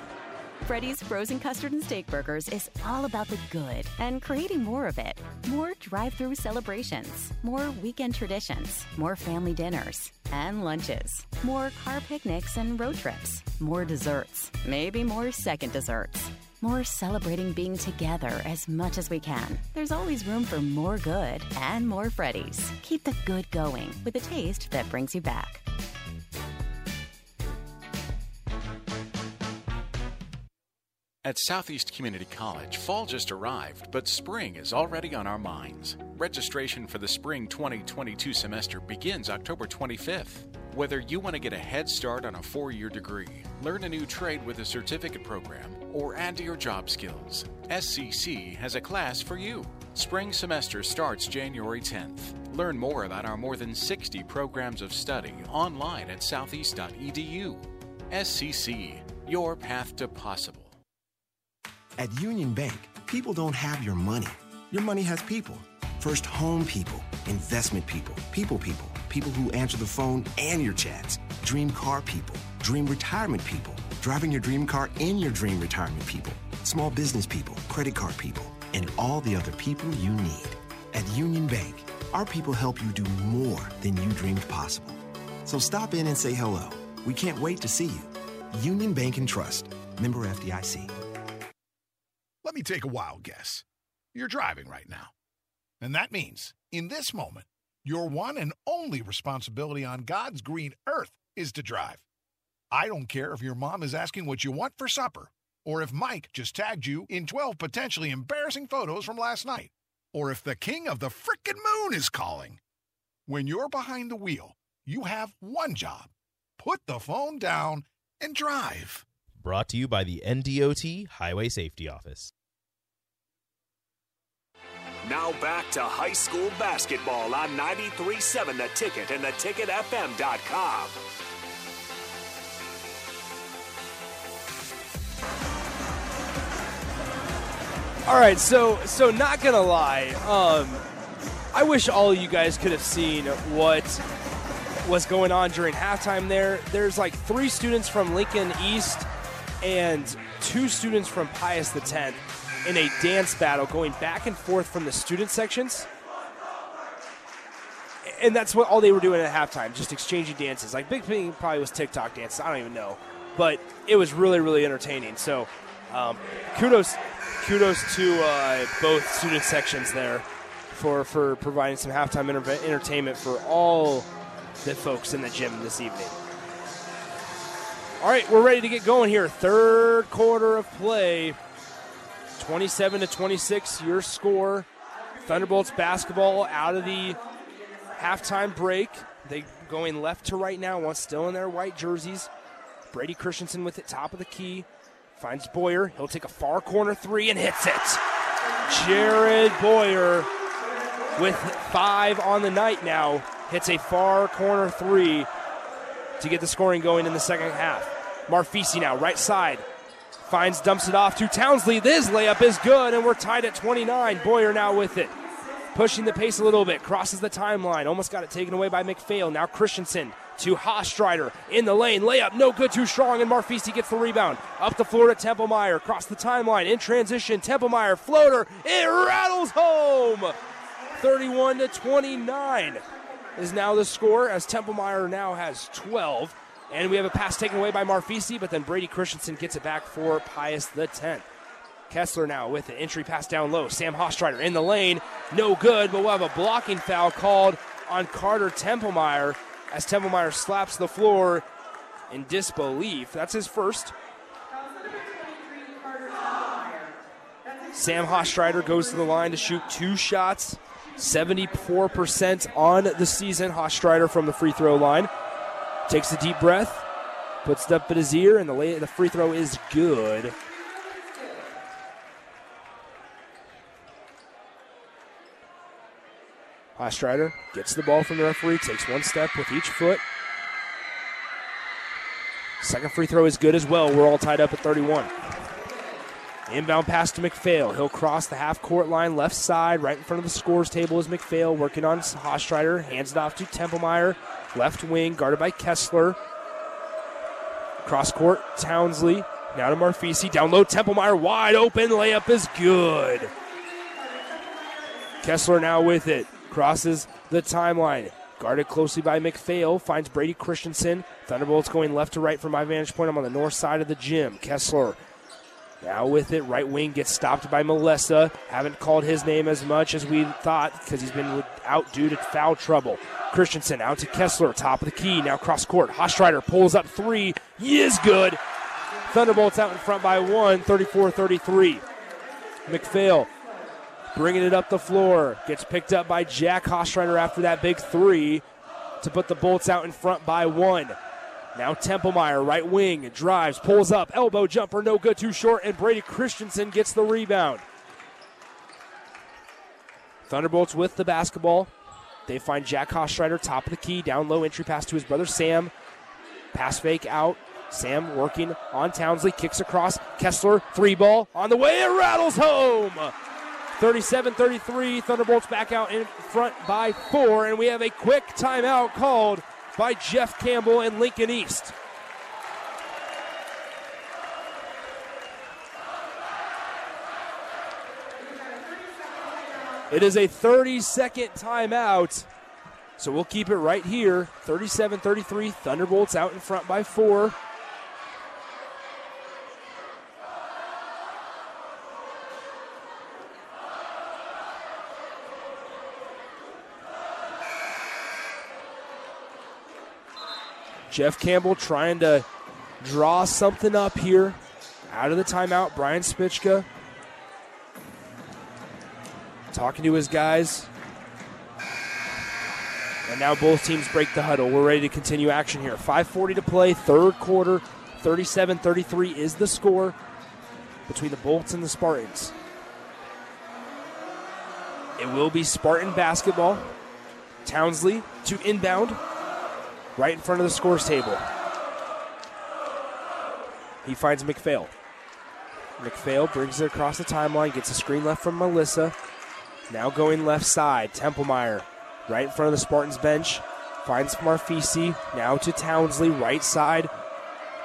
Freddy's Frozen Custard and Steak Burgers is all about the good and creating more of it. More drive through celebrations, more weekend traditions, more family dinners and lunches, more car picnics and road trips, more desserts, maybe more second desserts. More celebrating being together as much as we can. There's always room for more good and more Freddy's. Keep the good going with a taste that brings you back. At Southeast Community College, fall just arrived, but spring is already on our minds. Registration for the spring 2022 semester begins October 25th. Whether you want to get a head start on a four year degree, learn a new trade with a certificate program, or add to your job skills, SCC has a class for you. Spring semester starts January 10th. Learn more about our more than 60 programs of study online at southeast.edu. SCC, your path to possible. At Union Bank, people don't have your money. Your money has people. First home people, investment people, people people, people who answer the phone and your chats, dream car people, dream retirement people, driving your dream car in your dream retirement people, small business people, credit card people, and all the other people you need. At Union Bank, our people help you do more than you dreamed possible. So stop in and say hello. We can't wait to see you. Union Bank and Trust. Member FDIC. Let me take a wild guess. You're driving right now. And that means, in this moment, your one and only responsibility on God's green earth is to drive. I don't care if your mom is asking what you want for supper, or if Mike just tagged you in 12 potentially embarrassing photos from last night, or if the king of the frickin' moon is calling. When you're behind the wheel, you have one job put the phone down and drive. Brought to you by the NDOT Highway Safety Office. Now back to high school basketball on 93.7 The Ticket and theticketfm.com. All right, so so not gonna lie, um, I wish all of you guys could have seen what was going on during halftime. There, there's like three students from Lincoln East and two students from Pius the Tenth in a dance battle, going back and forth from the student sections. And that's what all they were doing at halftime, just exchanging dances. Like Big Thing probably was TikTok dances. I don't even know, but it was really, really entertaining. So, um, kudos, kudos to uh, both student sections there for for providing some halftime inter- entertainment for all the folks in the gym this evening. All right, we're ready to get going here. Third quarter of play. 27 to 26, your score. Thunderbolts basketball out of the halftime break. They going left to right now, one still in their white jerseys. Brady Christensen with it, top of the key. Finds Boyer. He'll take a far corner three and hits it. Jared Boyer with five on the night now hits a far corner three to get the scoring going in the second half. Marfisi now, right side. Finds, dumps it off to Townsley. This layup is good, and we're tied at 29. Boyer now with it. Pushing the pace a little bit, crosses the timeline. Almost got it taken away by McPhail. Now Christensen to Hastreiter in the lane. Layup, no good, too strong, and Marfisi gets the rebound. Up the floor to Templemeyer. Across the timeline in transition. Templemeyer floater. It rattles home. 31 to 29 is now the score as Templemeyer now has 12. And we have a pass taken away by Marfisi, but then Brady Christensen gets it back for Pius the 10th. Kessler now with the entry pass down low. Sam Hastreiter in the lane. No good, but we'll have a blocking foul called on Carter Templemeyer as Templemeyer slaps the floor in disbelief. That's his first. Sam Hastreiter goes to the line to shoot two shots. 74% on the season. Hastreiter from the free throw line. Takes a deep breath, puts it up at his ear, and the, lay, the free throw is good. Strider gets the ball from the referee, takes one step with each foot. Second free throw is good as well. We're all tied up at 31. Inbound pass to McPhail. He'll cross the half court line left side. Right in front of the scores table is McPhail working on Hastreiter. Hands it off to Templemeyer. Left wing, guarded by Kessler. Cross court, Townsley. Now to Marfisi. Down low, Templemeyer wide open. Layup is good. Kessler now with it. Crosses the timeline. Guarded closely by McPhail. Finds Brady Christensen. Thunderbolts going left to right from my vantage point. I'm on the north side of the gym. Kessler now with it, right wing gets stopped by Melissa. Haven't called his name as much as we thought because he's been out due to foul trouble. Christensen out to Kessler, top of the key, now cross court. Hastreiter pulls up three, he is good. Thunderbolts out in front by one, 34 33. McPhail bringing it up the floor. Gets picked up by Jack Hastreiter after that big three to put the Bolts out in front by one. Now Templemeyer, right wing, drives, pulls up, elbow jumper, no good, too short, and Brady Christensen gets the rebound. Thunderbolts with the basketball. They find Jack Hastreiter, top of the key, down low, entry pass to his brother Sam. Pass fake out. Sam working on Townsley, kicks across. Kessler, three ball on the way, it rattles home. 37 33. Thunderbolts back out in front by four, and we have a quick timeout called by Jeff Campbell and Lincoln East. It is a 30 second timeout. So we'll keep it right here. 37 33. Thunderbolts out in front by four. Jeff Campbell trying to draw something up here. Out of the timeout, Brian Spicka talking to his guys. And now both teams break the huddle. We're ready to continue action here. 5.40 to play, third quarter. 37 33 is the score between the Bolts and the Spartans. It will be Spartan basketball. Townsley to inbound right in front of the scores table. He finds McPhail. McPhail brings it across the timeline, gets a screen left from Melissa. Now going left side, Templemeyer right in front of the Spartans bench. Finds Marfisi. Now to Townsley, right side.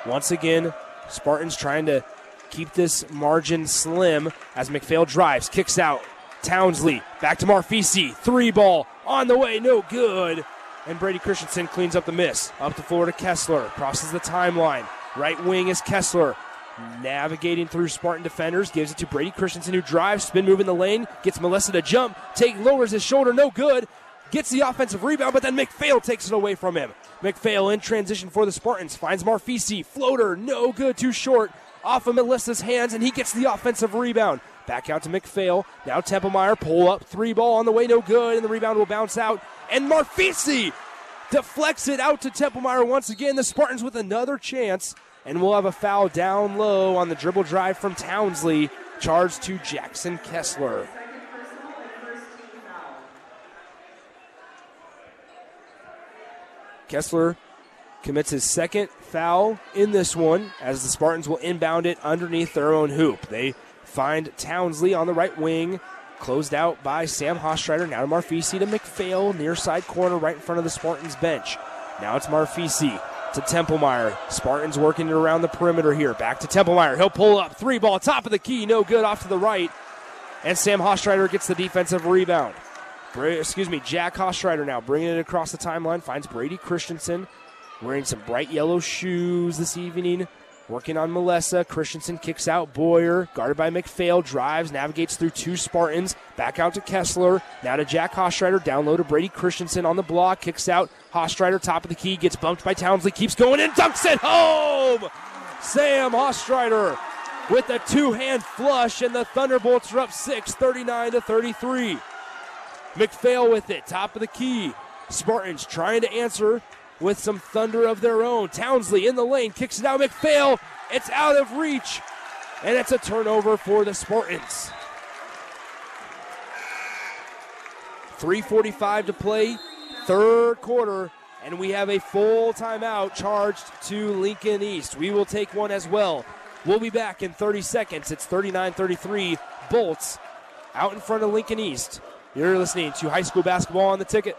Once again, Spartans trying to keep this margin slim as McPhail drives, kicks out. Townsley back to Marfisi. Three ball on the way, no good and Brady Christensen cleans up the miss. Up the floor to Kessler, crosses the timeline. Right wing is Kessler. Navigating through Spartan defenders, gives it to Brady Christensen, who drives, spin move in the lane, gets Melissa to jump, take lowers his shoulder, no good. Gets the offensive rebound, but then McPhail takes it away from him. McPhail in transition for the Spartans. Finds Marfisi, floater, no good, too short, off of Melissa's hands, and he gets the offensive rebound. Back out to McPhail. Now Templemeyer pull up, three ball on the way, no good, and the rebound will bounce out and Marfisi deflects it out to Templemeyer once again. The Spartans with another chance, and we'll have a foul down low on the dribble drive from Townsley, charged to Jackson Kessler. Kessler commits his second foul in this one as the Spartans will inbound it underneath their own hoop. They find Townsley on the right wing. Closed out by Sam Hastreiter. Now to Marfisi to McPhail, near side corner right in front of the Spartans bench. Now it's Marfisi to Templemeyer. Spartans working it around the perimeter here. Back to Templemeyer. He'll pull up. Three ball, top of the key. No good off to the right. And Sam Hastreiter gets the defensive rebound. Excuse me, Jack Hastreiter now bringing it across the timeline. Finds Brady Christensen wearing some bright yellow shoes this evening. Working on Melissa. Christensen kicks out Boyer. Guarded by McPhail. Drives, navigates through two Spartans. Back out to Kessler. Now to Jack Hastreiter. Down low to Brady Christensen on the block. Kicks out Hastreiter. Top of the key. Gets bumped by Townsley. Keeps going and dunks it home. Sam Hastreiter with a two hand flush, and the Thunderbolts are up 6, 39 to 33. McPhail with it. Top of the key. Spartans trying to answer with some thunder of their own. Townsley in the lane, kicks it out. McPhail, it's out of reach, and it's a turnover for the Spartans. 3.45 to play, third quarter, and we have a full timeout charged to Lincoln East. We will take one as well. We'll be back in 30 seconds. It's 39 33. Bolts out in front of Lincoln East. You're listening to high school basketball on the ticket.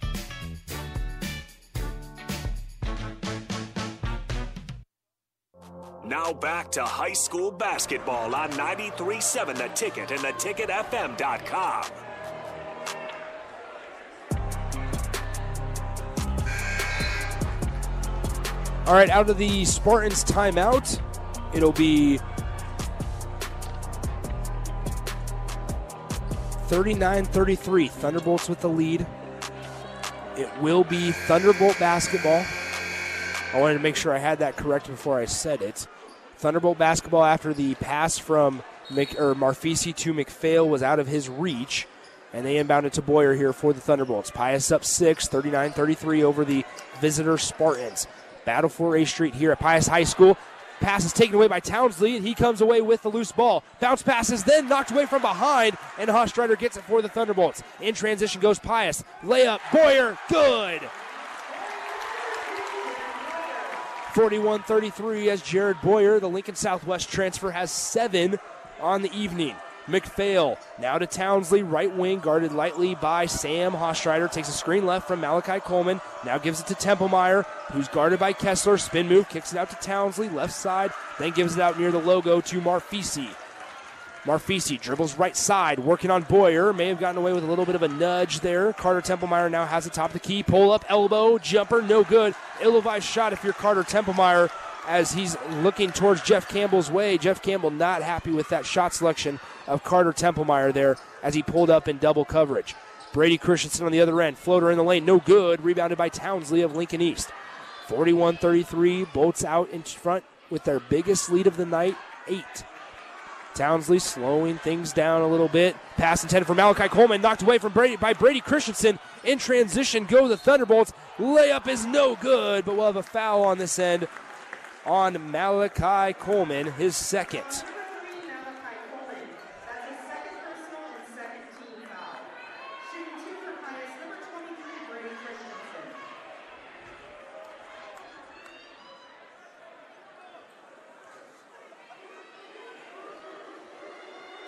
Now back to high school basketball on 93.7 The Ticket and theticketfm.com. All right, out of the Spartans timeout, it'll be 39 33. Thunderbolts with the lead. It will be Thunderbolt basketball. I wanted to make sure I had that correct before I said it. Thunderbolt basketball after the pass from Mc, or Marfisi to McPhail was out of his reach. And they inbounded to Boyer here for the Thunderbolts. Pius up 6, 39 33 over the visitor Spartans. Battle for A Street here at Pius High School. Pass is taken away by Townsley, and he comes away with the loose ball. Bounce pass is then knocked away from behind, and Hastreiter gets it for the Thunderbolts. In transition goes Pius. Layup, Boyer, good. 41 33 as Jared Boyer, the Lincoln Southwest transfer, has seven on the evening. McPhail now to Townsley, right wing, guarded lightly by Sam Hastreiter. Takes a screen left from Malachi Coleman. Now gives it to Templemeyer, who's guarded by Kessler. Spin move, kicks it out to Townsley, left side, then gives it out near the logo to Marfisi. Marfisi dribbles right side, working on Boyer. May have gotten away with a little bit of a nudge there. Carter Templemeyer now has the top of the key. Pull up, elbow, jumper, no good. Ill-advised shot if you're Carter Templemeyer as he's looking towards Jeff Campbell's way. Jeff Campbell not happy with that shot selection of Carter Templemeyer there as he pulled up in double coverage. Brady Christensen on the other end. Floater in the lane, no good. Rebounded by Townsley of Lincoln East. 41 33. Bolts out in front with their biggest lead of the night, eight. Townsley slowing things down a little bit. Pass intended for Malachi Coleman, knocked away from Brady by Brady Christensen. In transition, go the Thunderbolts. Layup is no good, but we'll have a foul on this end on Malachi Coleman, his second.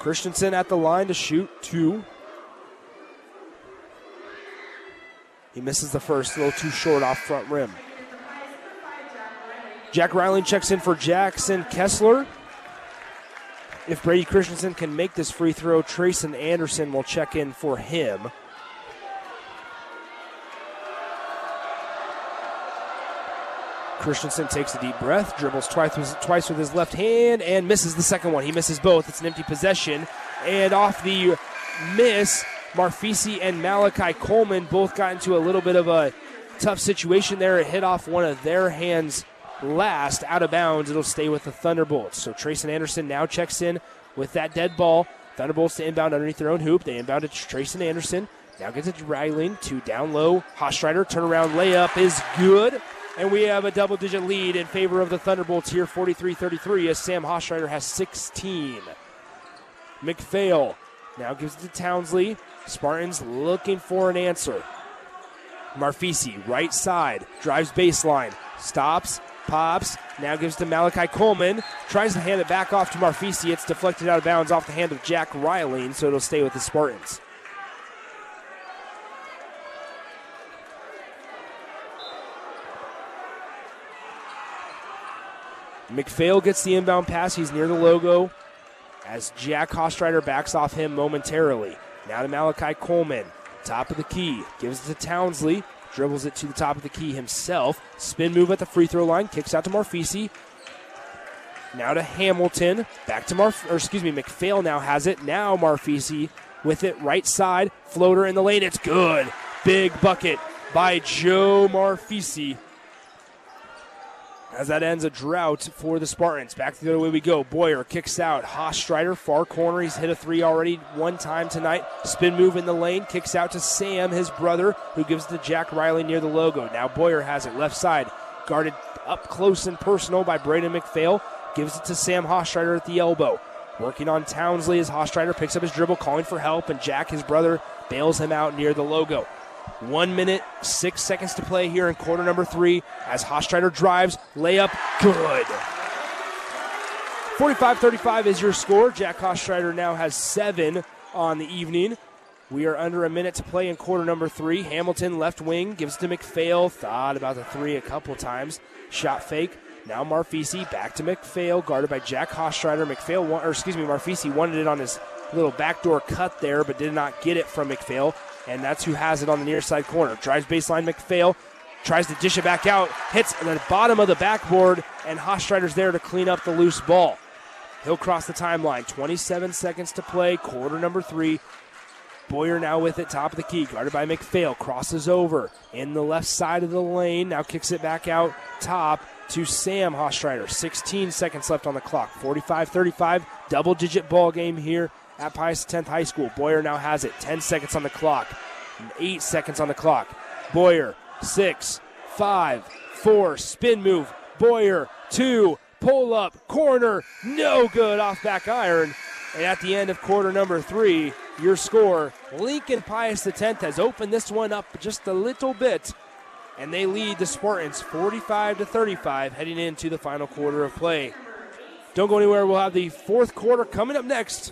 Christensen at the line to shoot two. He misses the first, a little too short off front rim. Jack Riley checks in for Jackson Kessler. If Brady Christensen can make this free throw, Trayson Anderson will check in for him. Christensen takes a deep breath, dribbles twice with, twice with his left hand, and misses the second one. He misses both. It's an empty possession. And off the miss, Marfisi and Malachi Coleman both got into a little bit of a tough situation there. It hit off one of their hands last, out of bounds. It'll stay with the Thunderbolts. So Trayson Anderson now checks in with that dead ball. Thunderbolts to inbound underneath their own hoop. They inbound it to Trayson Anderson. Now gets it to Riley to down low. Hastreiter turnaround layup is good. And we have a double digit lead in favor of the Thunderbolts here, 43 33, as Sam Hastreiter has 16. McPhail now gives it to Townsley. Spartans looking for an answer. Marfisi, right side, drives baseline, stops, pops, now gives to Malachi Coleman, tries to hand it back off to Marfisi. It's deflected out of bounds off the hand of Jack Riley, so it'll stay with the Spartans. McPhail gets the inbound pass. He's near the logo as Jack Hastreiter backs off him momentarily. Now to Malachi Coleman. Top of the key. Gives it to Townsley. Dribbles it to the top of the key himself. Spin move at the free throw line. Kicks out to Marfisi. Now to Hamilton. Back to Marf, or excuse me, McPhail now has it. Now Marfisi with it right side. Floater in the lane. It's good. Big bucket by Joe Marfisi. As that ends a drought for the Spartans. Back the other way we go. Boyer kicks out. Strider far corner. He's hit a three already one time tonight. Spin move in the lane. Kicks out to Sam, his brother, who gives it to Jack Riley near the logo. Now Boyer has it left side. Guarded up close and personal by Braden McPhail. Gives it to Sam Strider at the elbow. Working on Townsley as Strider picks up his dribble, calling for help, and Jack, his brother, bails him out near the logo. One minute, six seconds to play here in quarter number three as Hastreiter drives, layup, good. 45 35 is your score. Jack Hastreiter now has seven on the evening. We are under a minute to play in quarter number three. Hamilton left wing gives to McPhail. Thought about the three a couple times. Shot fake. Now Marfisi back to McPhail, guarded by Jack Hastreiter. McPhail, or excuse me, Marfisi wanted it on his little backdoor cut there, but did not get it from McPhail and that's who has it on the near side corner. Drives baseline, McPhail tries to dish it back out, hits the bottom of the backboard, and Hastreiter's there to clean up the loose ball. He'll cross the timeline. 27 seconds to play, quarter number three. Boyer now with it, top of the key, guarded by McPhail. Crosses over in the left side of the lane. Now kicks it back out top to Sam Hastreiter. 16 seconds left on the clock. 45 35, double digit ball game here at Pius X High School. Boyer now has it. 10 seconds on the clock. Eight seconds on the clock. Boyer, six, five, four, spin move. Boyer, two, pull up, corner, no good off back iron. And at the end of quarter number three, your score, Lincoln Pius X has opened this one up just a little bit, and they lead the Spartans 45 to 35 heading into the final quarter of play. Don't go anywhere. We'll have the fourth quarter coming up next.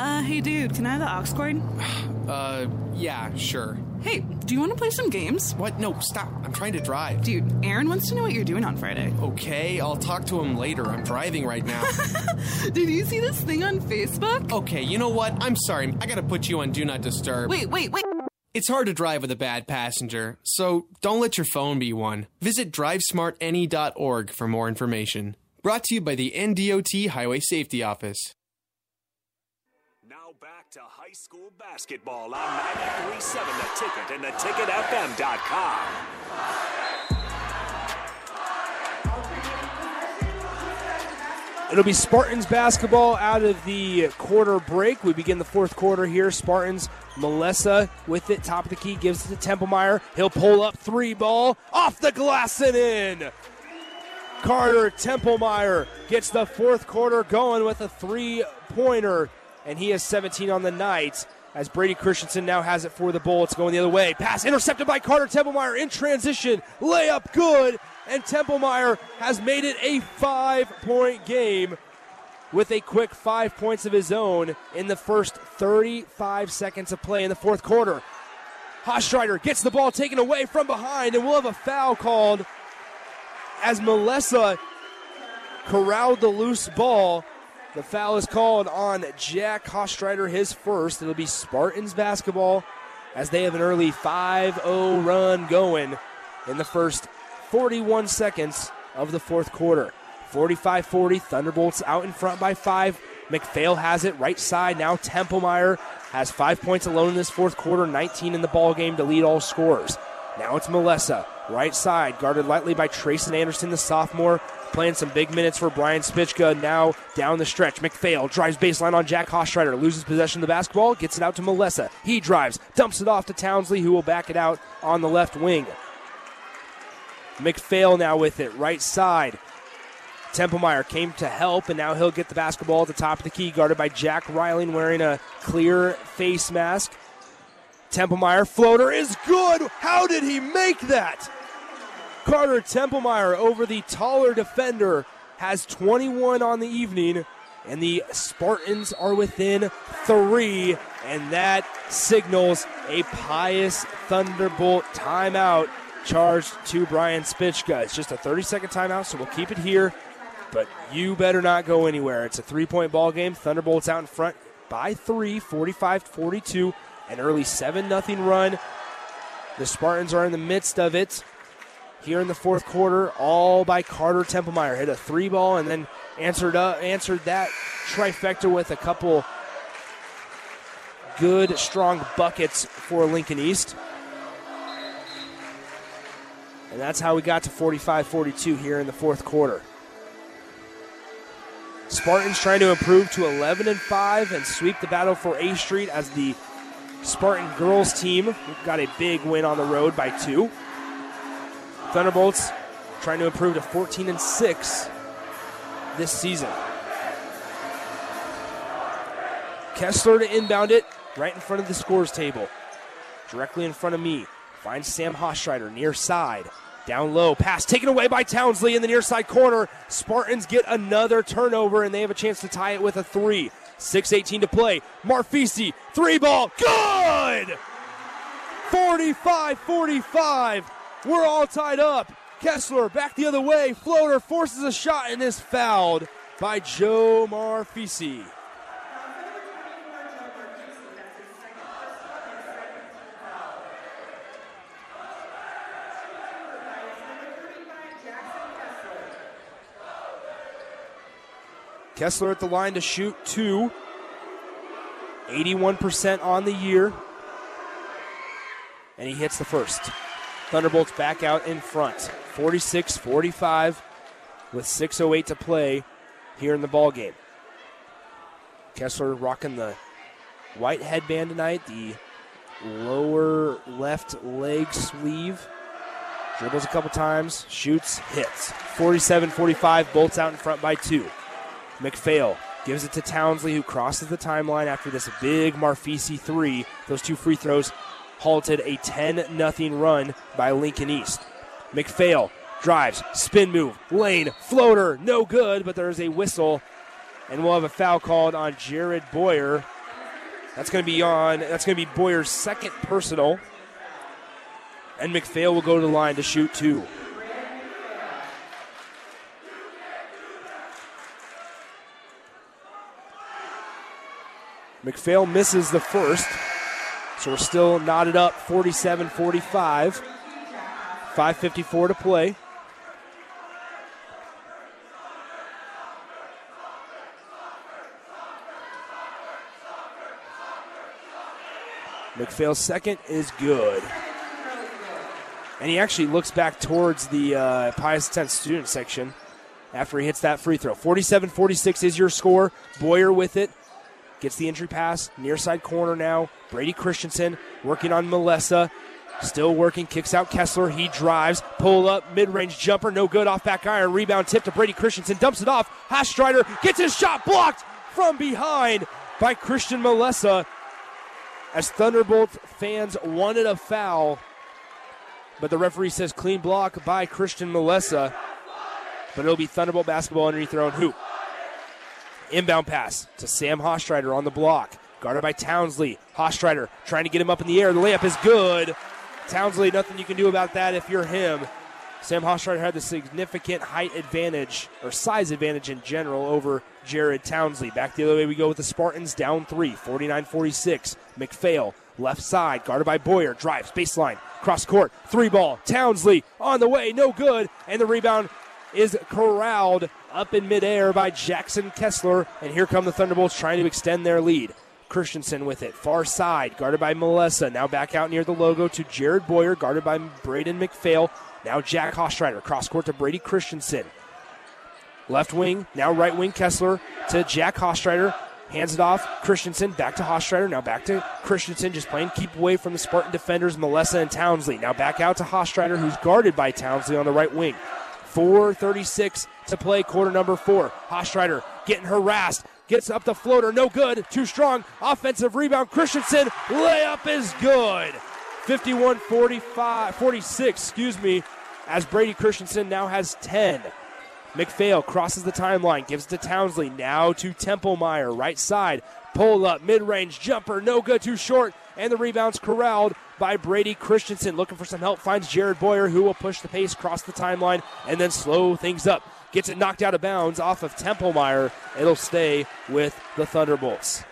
Uh, hey dude, can I have the aux cord? (sighs) Uh, yeah, sure. Hey, do you want to play some games? What? No, stop. I'm trying to drive. Dude, Aaron wants to know what you're doing on Friday. Okay, I'll talk to him later. I'm driving right now. (laughs) Did you see this thing on Facebook? Okay, you know what? I'm sorry. I gotta put you on Do Not Disturb. Wait, wait, wait. It's hard to drive with a bad passenger, so don't let your phone be one. Visit drivesmartany.org for more information. Brought to you by the NDOT Highway Safety Office. High school basketball on 93.7 The Ticket and theticketfm.com. It'll be Spartans basketball out of the quarter break. We begin the fourth quarter here. Spartans, Melissa with it, top of the key, gives it to Templemeyer. He'll pull up three ball off the glass and in. Carter Templemeyer gets the fourth quarter going with a three pointer, and he has 17 on the night. As Brady Christensen now has it for the Bullets going the other way. Pass intercepted by Carter Templemeyer in transition. Layup good and Templemeyer has made it a five point game with a quick five points of his own in the first 35 seconds of play in the fourth quarter. Hastreiter gets the ball taken away from behind, and we'll have a foul called as Melissa corralled the loose ball. The foul is called on Jack Hastreiter, his first. It'll be Spartans basketball as they have an early 5 0 run going in the first 41 seconds of the fourth quarter. 45 40, Thunderbolts out in front by five. McPhail has it right side. Now Templemeyer has five points alone in this fourth quarter, 19 in the ball game to lead all scorers. Now it's Melissa, right side, guarded lightly by Trayson Anderson, the sophomore, playing some big minutes for Brian Spicka. Now down the stretch, McPhail drives baseline on Jack Hastreiter, loses possession of the basketball, gets it out to Melissa. He drives, dumps it off to Townsley, who will back it out on the left wing. McPhail now with it, right side. Templemeyer came to help, and now he'll get the basketball at the top of the key, guarded by Jack Riley wearing a clear face mask. Templemeyer floater is good. How did he make that? Carter Templemeyer over the taller defender has 21 on the evening, and the Spartans are within three, and that signals a Pius Thunderbolt timeout charged to Brian Spicka. It's just a 30 second timeout, so we'll keep it here, but you better not go anywhere. It's a three point ball game. Thunderbolts out in front by three, 45 42, an early 7 0 run. The Spartans are in the midst of it here in the fourth quarter, all by Carter Templemeyer. Hit a three ball and then answered uh, answered that trifecta with a couple good, strong buckets for Lincoln East. And that's how we got to 45 42 here in the fourth quarter. Spartans trying to improve to 11 and 5 and sweep the battle for A Street as the Spartan girls team got a big win on the road by two. Thunderbolts trying to improve to 14 and 6 this season. Kessler to inbound it right in front of the scores table. Directly in front of me. Finds Sam Hastreiter near side. Down low. Pass taken away by Townsley in the near side corner. Spartans get another turnover and they have a chance to tie it with a three. 6.18 to play. Marfisi, three ball. Good! 45 45. We're all tied up. Kessler back the other way. Floater forces a shot and is fouled by Joe Marfisi. Kessler at the line to shoot two. 81% on the year. And he hits the first. Thunderbolts back out in front. 46 45 with 6.08 to play here in the ball game. Kessler rocking the white headband tonight, the lower left leg sleeve. Dribbles a couple times, shoots, hits. 47 45, bolts out in front by two. McPhail gives it to Townsley, who crosses the timeline after this big Marfisi three. Those two free throws halted a 10 0 run by Lincoln East. McPhail drives, spin move, lane, floater, no good, but there's a whistle, and we'll have a foul called on Jared Boyer. That's going to be on. That's going to be Boyer's second personal, and McPhail will go to the line to shoot two. McPhail misses the first. So we're still knotted up 47 45. 5.54 to play. McPhail's second is good. And he actually looks back towards the uh, Pius X student section after he hits that free throw. 47 46 is your score. Boyer with it. Gets the entry pass, near side corner now. Brady Christensen working on Melissa. Still working, kicks out Kessler. He drives, pull up, mid range jumper, no good off back iron. Rebound tip to Brady Christensen, dumps it off. Hastreiter gets his shot blocked from behind by Christian Melissa. As Thunderbolt fans wanted a foul, but the referee says clean block by Christian Melissa. But it'll be Thunderbolt basketball underneath their own hoop. Inbound pass to Sam Hastreiter on the block. Guarded by Townsley. Hastreiter trying to get him up in the air. The layup is good. Townsley, nothing you can do about that if you're him. Sam Hastreiter had the significant height advantage, or size advantage in general, over Jared Townsley. Back the other way we go with the Spartans, down three, 49 46. McPhail, left side, guarded by Boyer, drives, baseline, cross court, three ball. Townsley on the way, no good, and the rebound is corralled up in midair by Jackson Kessler. And here come the Thunderbolts trying to extend their lead. Christensen with it. Far side, guarded by Melissa. Now back out near the logo to Jared Boyer, guarded by Braden McPhail. Now Jack Hastreiter. Cross court to Brady Christensen. Left wing, now right wing Kessler to Jack Hastreiter. Hands it off. Christensen back to Hastreiter. Now back to Christensen, just playing keep away from the Spartan defenders, Melissa and Townsley. Now back out to Hastreiter, who's guarded by Townsley on the right wing. 4.36 to play, quarter number four. Hastreiter getting harassed, Gets up the floater, no good. Too strong. Offensive rebound. Christensen. Layup is good. 51 45, 46, excuse me, as Brady Christensen now has 10. McPhail crosses the timeline, gives it to Townsley. Now to Templemeyer, right side. Pull up, mid range jumper, no good, too short. And the rebound's corralled by Brady Christensen. Looking for some help, finds Jared Boyer, who will push the pace across the timeline and then slow things up. Gets it knocked out of bounds off of Templemeyer. It'll stay with the Thunderbolts.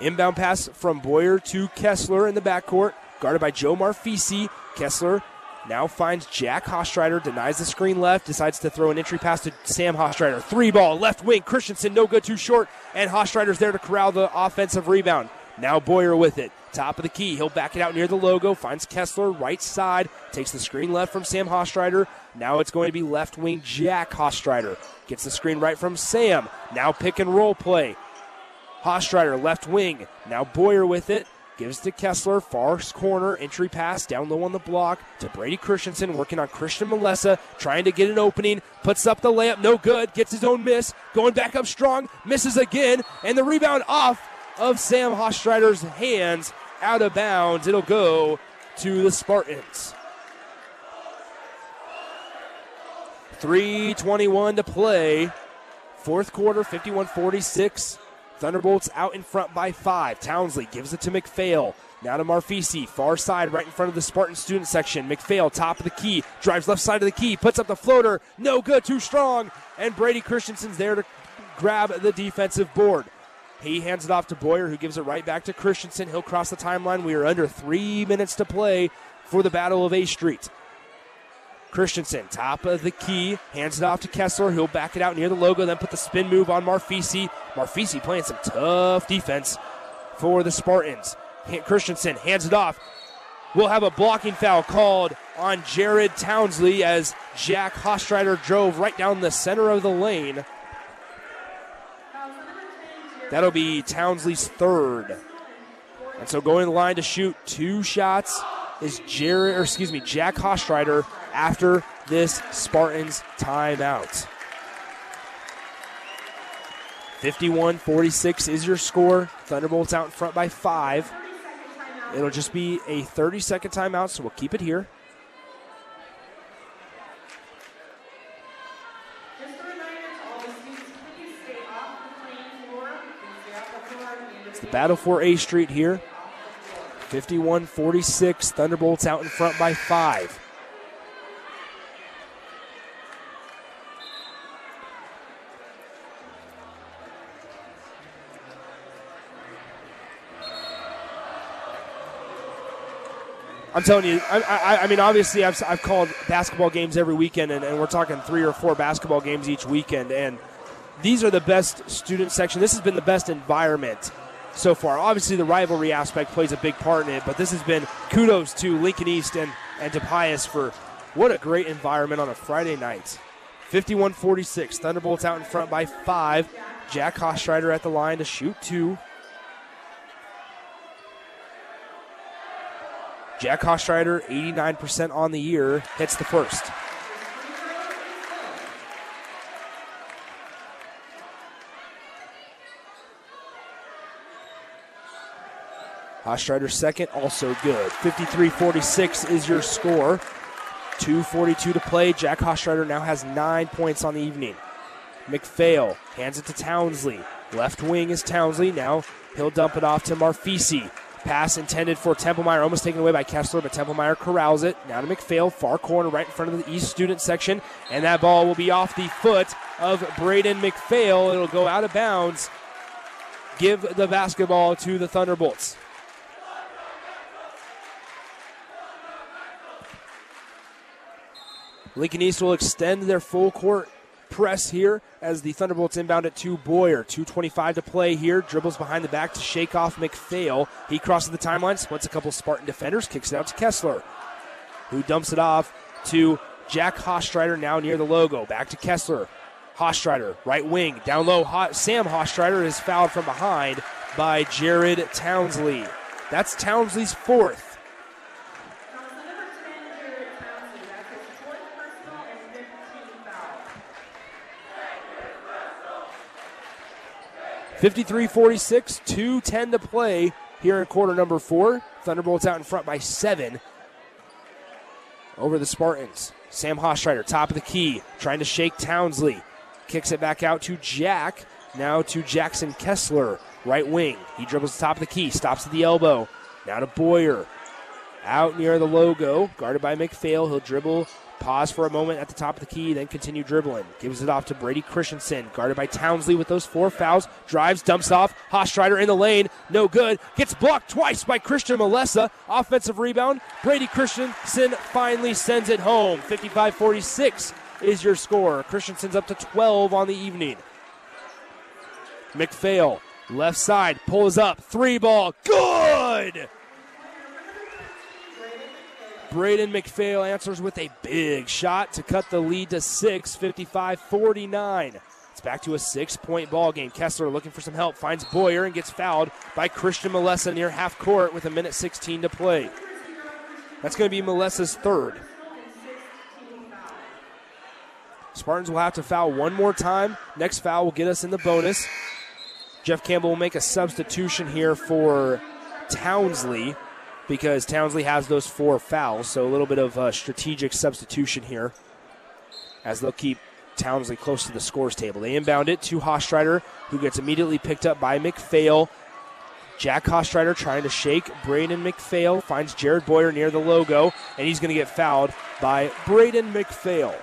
Inbound pass from Boyer to Kessler in the backcourt, guarded by Joe Marfisi. Kessler now finds Jack Hastreiter, denies the screen left, decides to throw an entry pass to Sam Hastreiter. Three ball, left wing, Christensen, no good, too short, and Hastreiter's there to corral the offensive rebound. Now Boyer with it. Top of the key. He'll back it out near the logo. Finds Kessler, right side. Takes the screen left from Sam Hastreiter. Now it's going to be left wing Jack Hastreiter. Gets the screen right from Sam. Now pick and roll play. Hastreiter, left wing. Now Boyer with it. Gives to Kessler, far corner, entry pass, down low on the block to Brady Christensen, working on Christian Malessa, trying to get an opening, puts up the layup, no good, gets his own miss, going back up strong, misses again, and the rebound off of Sam Hastreiter's hands, out of bounds. It'll go to the Spartans. 3.21 to play. Fourth quarter, 51 46. Thunderbolts out in front by five. Townsley gives it to McPhail. Now to Marfisi, far side, right in front of the Spartan student section. McPhail, top of the key, drives left side of the key, puts up the floater. No good, too strong. And Brady Christensen's there to grab the defensive board. He hands it off to Boyer, who gives it right back to Christensen. He'll cross the timeline. We are under three minutes to play for the Battle of A Street. Christensen, top of the key, hands it off to Kessler. He'll back it out near the logo, then put the spin move on Marfisi. Marfisi playing some tough defense for the Spartans. Christensen hands it off. We'll have a blocking foul called on Jared Townsley as Jack Hastreiter drove right down the center of the lane. That'll be Townsley's third. And so going to the line to shoot two shots is Jared, or excuse me, Jack Hastreiter after this Spartans timeout. 51 46 is your score. Thunderbolts out in front by five. It'll just be a 30 second timeout, so we'll keep it here. It's the battle for A Street here. 51 46. Thunderbolts out in front by five. I'm telling you, I, I, I, mean, obviously, I've, I've called basketball games every weekend, and, and, we're talking three or four basketball games each weekend. And these are the best student section. This has been the best environment so far. Obviously, the rivalry aspect plays a big part in it, but this has been kudos to Lincoln East and, and to Pius for what a great environment on a Friday night. 51 46. Thunderbolts out in front by five. Jack Hastreiter at the line to shoot two. Jack Hastreiter, 89% on the year, hits the first. Hastreiter second, also good. 53 46 is your score. 2.42 to play. Jack Hastreiter now has nine points on the evening. McPhail hands it to Townsley. Left wing is Townsley. Now he'll dump it off to Marfisi. Pass intended for Templemeyer, almost taken away by Kessler, but Templemeyer corrals it. Now to McPhail, far corner, right in front of the East student section. And that ball will be off the foot of Braden McPhail. It'll go out of bounds. Give the basketball to the Thunderbolts. Lincoln East will extend their full court press here as the Thunderbolts inbound it to Boyer. 2.25 to play here. Dribbles behind the back to shake off McPhail. He crosses the timeline, splits a couple Spartan defenders, kicks it out to Kessler, who dumps it off to Jack Hastreiter now near the logo. Back to Kessler. Hastreiter, right wing, down low. Sam Hastreiter is fouled from behind by Jared Townsley. That's Townsley's fourth. 53 46, 2.10 to play here in quarter number four. Thunderbolts out in front by seven over the Spartans. Sam Hastreiter, top of the key, trying to shake Townsley. Kicks it back out to Jack. Now to Jackson Kessler, right wing. He dribbles the top of the key, stops at the elbow. Now to Boyer. Out near the logo, guarded by McPhail. He'll dribble, pause for a moment at the top of the key, then continue dribbling. Gives it off to Brady Christensen, guarded by Townsley with those four fouls. Drives, dumps off. Hastreiter in the lane, no good. Gets blocked twice by Christian Malessa. Offensive rebound. Brady Christensen finally sends it home. 55 46 is your score. Christensen's up to 12 on the evening. McPhail, left side, pulls up, three ball, good! Braden McPhail answers with a big shot to cut the lead to 6, 55 49. It's back to a six point ball game. Kessler looking for some help, finds Boyer and gets fouled by Christian Malessa near half court with a minute 16 to play. That's going to be Malessa's third. Spartans will have to foul one more time. Next foul will get us in the bonus. Jeff Campbell will make a substitution here for Townsley because Townsley has those four fouls. So a little bit of a strategic substitution here as they'll keep Townsley close to the scores table. They inbound it to Hastreiter, who gets immediately picked up by McPhail. Jack Hastreiter trying to shake Braden McPhail, finds Jared Boyer near the logo, and he's going to get fouled by Braden McPhail.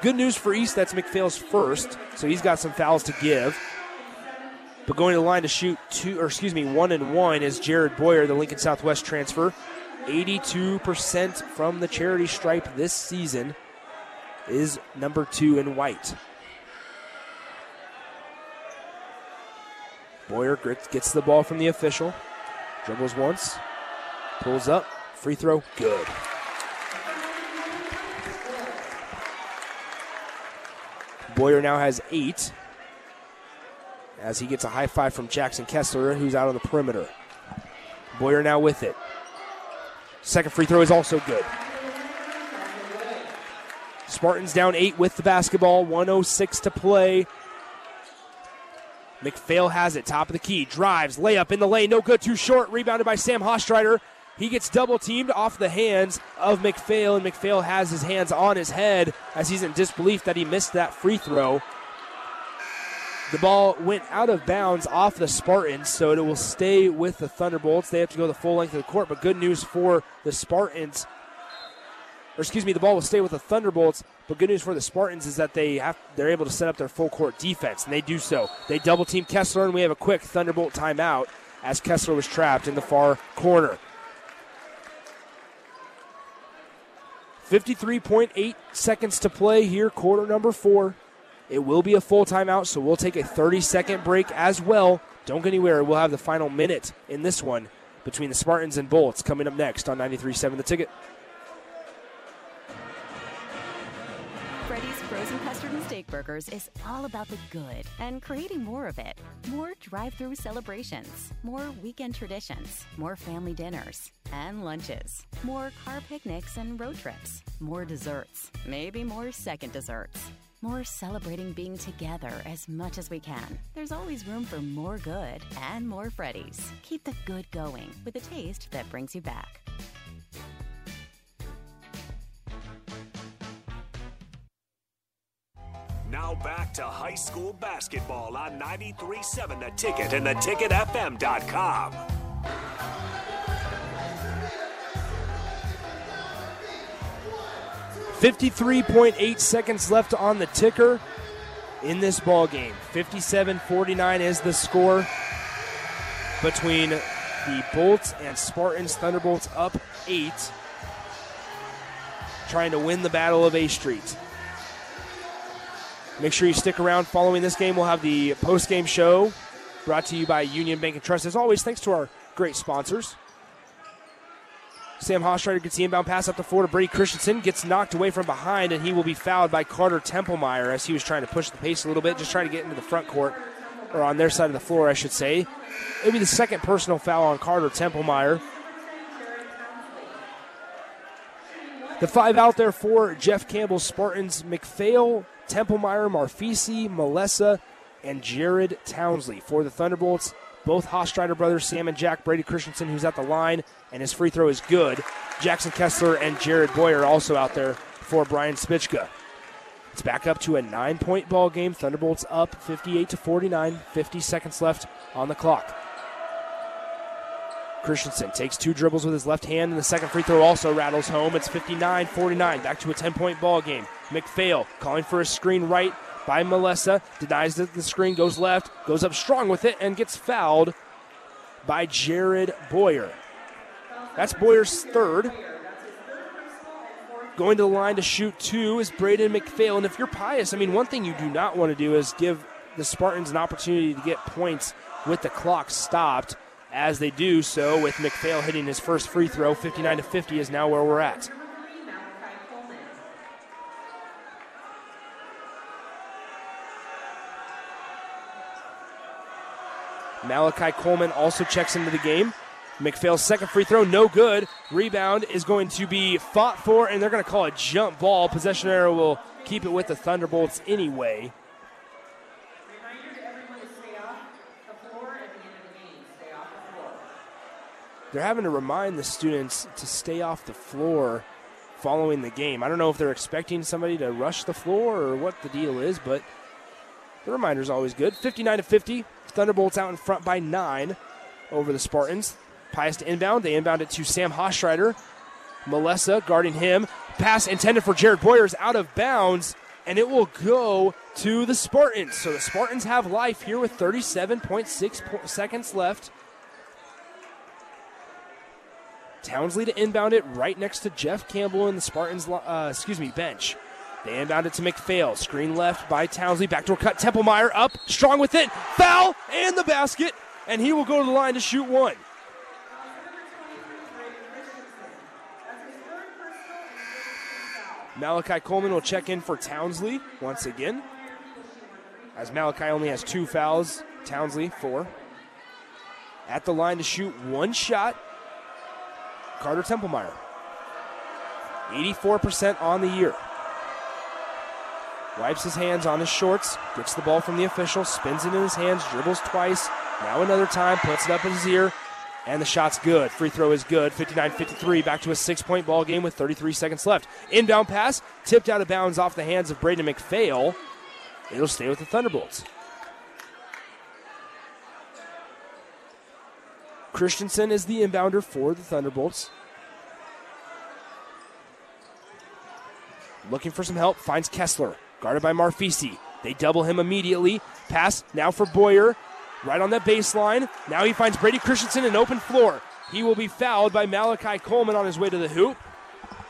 Good news for East, that's McPhail's first, so he's got some fouls to give. But going to the line to shoot two, or excuse me, one and one is Jared Boyer, the Lincoln Southwest transfer. 82% from the charity stripe this season is number two in white. Boyer gets the ball from the official, dribbles once, pulls up, free throw, good. Boyer now has eight as he gets a high five from Jackson Kessler, who's out on the perimeter. Boyer now with it. Second free throw is also good. Spartans down eight with the basketball, 106 to play. McPhail has it, top of the key, drives, layup in the lane, no good, too short, rebounded by Sam Hastreiter. He gets double teamed off the hands of McPhail, and McPhail has his hands on his head as he's in disbelief that he missed that free throw. The ball went out of bounds off the Spartans, so it will stay with the Thunderbolts. They have to go the full length of the court, but good news for the Spartans. Or excuse me, the ball will stay with the Thunderbolts, but good news for the Spartans is that they have they're able to set up their full court defense, and they do so. They double team Kessler, and we have a quick Thunderbolt timeout as Kessler was trapped in the far corner. 53.8 seconds to play here, quarter number four. It will be a full timeout, so we'll take a 30 second break as well. Don't go anywhere. We'll have the final minute in this one between the Spartans and Bolts coming up next on 93.7 The Ticket. Freddy's Frozen Custard and Steak Burgers is all about the good and creating more of it. More drive through celebrations, more weekend traditions, more family dinners and lunches, more car picnics and road trips, more desserts, maybe more second desserts. More celebrating being together as much as we can. There's always room for more good and more Freddy's. Keep the good going with a taste that brings you back. Now back to high school basketball on 93.7 The Ticket and theticketfm.com. Fifty-three point eight seconds left on the ticker in this ball game. 57-49 is the score between the Bolts and Spartans. Thunderbolts up eight, trying to win the battle of A Street. Make sure you stick around following this game. We'll have the post-game show brought to you by Union Bank and Trust. As always, thanks to our great sponsors. Sam Hastreiter gets the inbound pass up the floor to Brady Christensen, gets knocked away from behind, and he will be fouled by Carter Templemeyer as he was trying to push the pace a little bit, just trying to get into the front court, or on their side of the floor, I should say. It'll be the second personal foul on Carter Templemeyer. The five out there for Jeff Campbell Spartans McPhail, Templemeyer, Marfisi, Melissa, and Jared Townsley. For the Thunderbolts, both Hastreiter brothers, Sam and Jack Brady Christensen, who's at the line, and his free throw is good. Jackson Kessler and Jared Boyer also out there for Brian Spicka. It's back up to a nine point ball game. Thunderbolts up 58 to 49, 50 seconds left on the clock. Christensen takes two dribbles with his left hand, and the second free throw also rattles home. It's 59 49, back to a 10 point ball game. McPhail calling for a screen right by Melissa, denies the screen, goes left, goes up strong with it, and gets fouled by Jared Boyer. That's Boyer's third. Going to the line to shoot two is Braden McPhail. And if you're Pius, I mean, one thing you do not want to do is give the Spartans an opportunity to get points with the clock stopped as they do so with McPhail hitting his first free throw. 59 to 50 is now where we're at. Malachi Coleman also checks into the game. McPhail's second free throw, no good. Rebound is going to be fought for, and they're going to call a jump ball. Possession arrow will keep it with the Thunderbolts anyway. They're having to remind the students to stay off the floor following the game. I don't know if they're expecting somebody to rush the floor or what the deal is, but the reminder's always good. 59 to 50. Thunderbolts out in front by nine over the Spartans. Pius to inbound. They inbound it to Sam Hastreiter. Melissa guarding him. Pass intended for Jared Boyer is out of bounds, and it will go to the Spartans. So the Spartans have life here with 37.6 po- seconds left. Townsley to inbound it right next to Jeff Campbell in the Spartans, uh, excuse me, bench. They inbound it to McPhail. Screen left by Townsley. Backdoor cut. Templemeyer up. Strong with it. Foul and the basket. And he will go to the line to shoot one. Malachi Coleman will check in for Townsley once again. As Malachi only has two fouls, Townsley four. At the line to shoot one shot, Carter Templemeyer. 84% on the year. Wipes his hands on his shorts, gets the ball from the official, spins it in his hands, dribbles twice. Now another time, puts it up in his ear, and the shot's good. Free throw is good. 59 53, back to a six point ball game with 33 seconds left. Inbound pass, tipped out of bounds off the hands of Braden McPhail. It'll stay with the Thunderbolts. Christensen is the inbounder for the Thunderbolts. Looking for some help, finds Kessler, guarded by Marfisi. They double him immediately. Pass now for Boyer, right on that baseline. Now he finds Brady Christensen in open floor. He will be fouled by Malachi Coleman on his way to the hoop.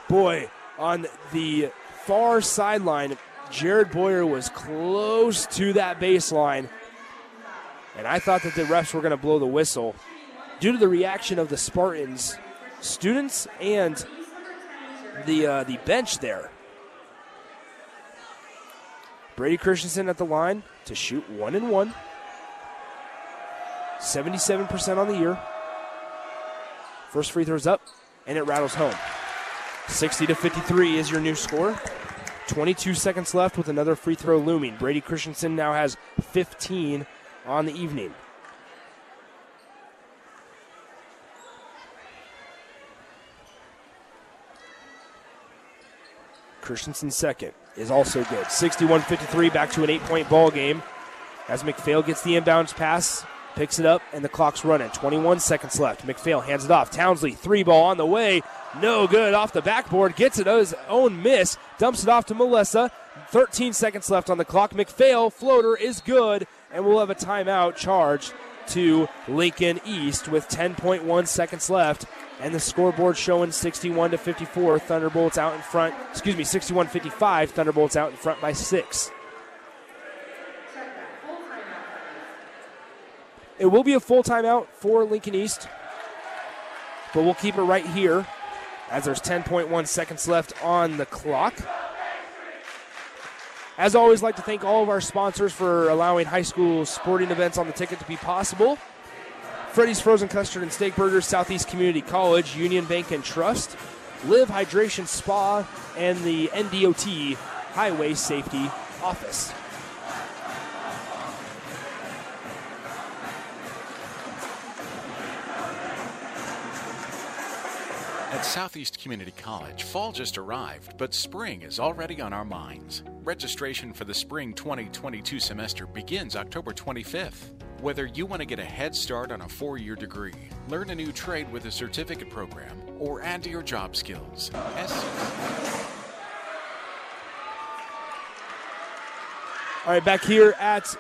Boy, on the far sideline, Jared Boyer was close to that baseline. And I thought that the refs were going to blow the whistle due to the reaction of the Spartans, students, and the uh, the bench there. Brady Christensen at the line to shoot one and one. 77% on the year. First free throw's up, and it rattles home. 60 to 53 is your new score. 22 seconds left with another free throw looming. Brady Christensen now has 15 on the evening. Christensen second is also good. 61 53, back to an eight point ball game. As McPhail gets the inbounds pass, picks it up, and the clock's running. 21 seconds left. McPhail hands it off. Townsley, three ball on the way. No good off the backboard. Gets it his own miss. Dumps it off to Melissa. 13 seconds left on the clock. McPhail, floater is good, and we'll have a timeout charged to Lincoln East with 10.1 seconds left. And the scoreboard showing 61 to 54. Thunderbolts out in front. Excuse me, 61 55. Thunderbolts out in front by six. It will be a full timeout for Lincoln East, but we'll keep it right here as there's 10.1 seconds left on the clock. As always, like to thank all of our sponsors for allowing high school sporting events on the ticket to be possible. Freddy's Frozen Custard and Steak Burgers, Southeast Community College, Union Bank and Trust, Live Hydration Spa, and the NDOT Highway Safety office. At Southeast Community College, fall just arrived, but spring is already on our minds. Registration for the spring 2022 semester begins October 25th. Whether you want to get a head start on a four year degree, learn a new trade with a certificate program, or add to your job skills, All right, back here at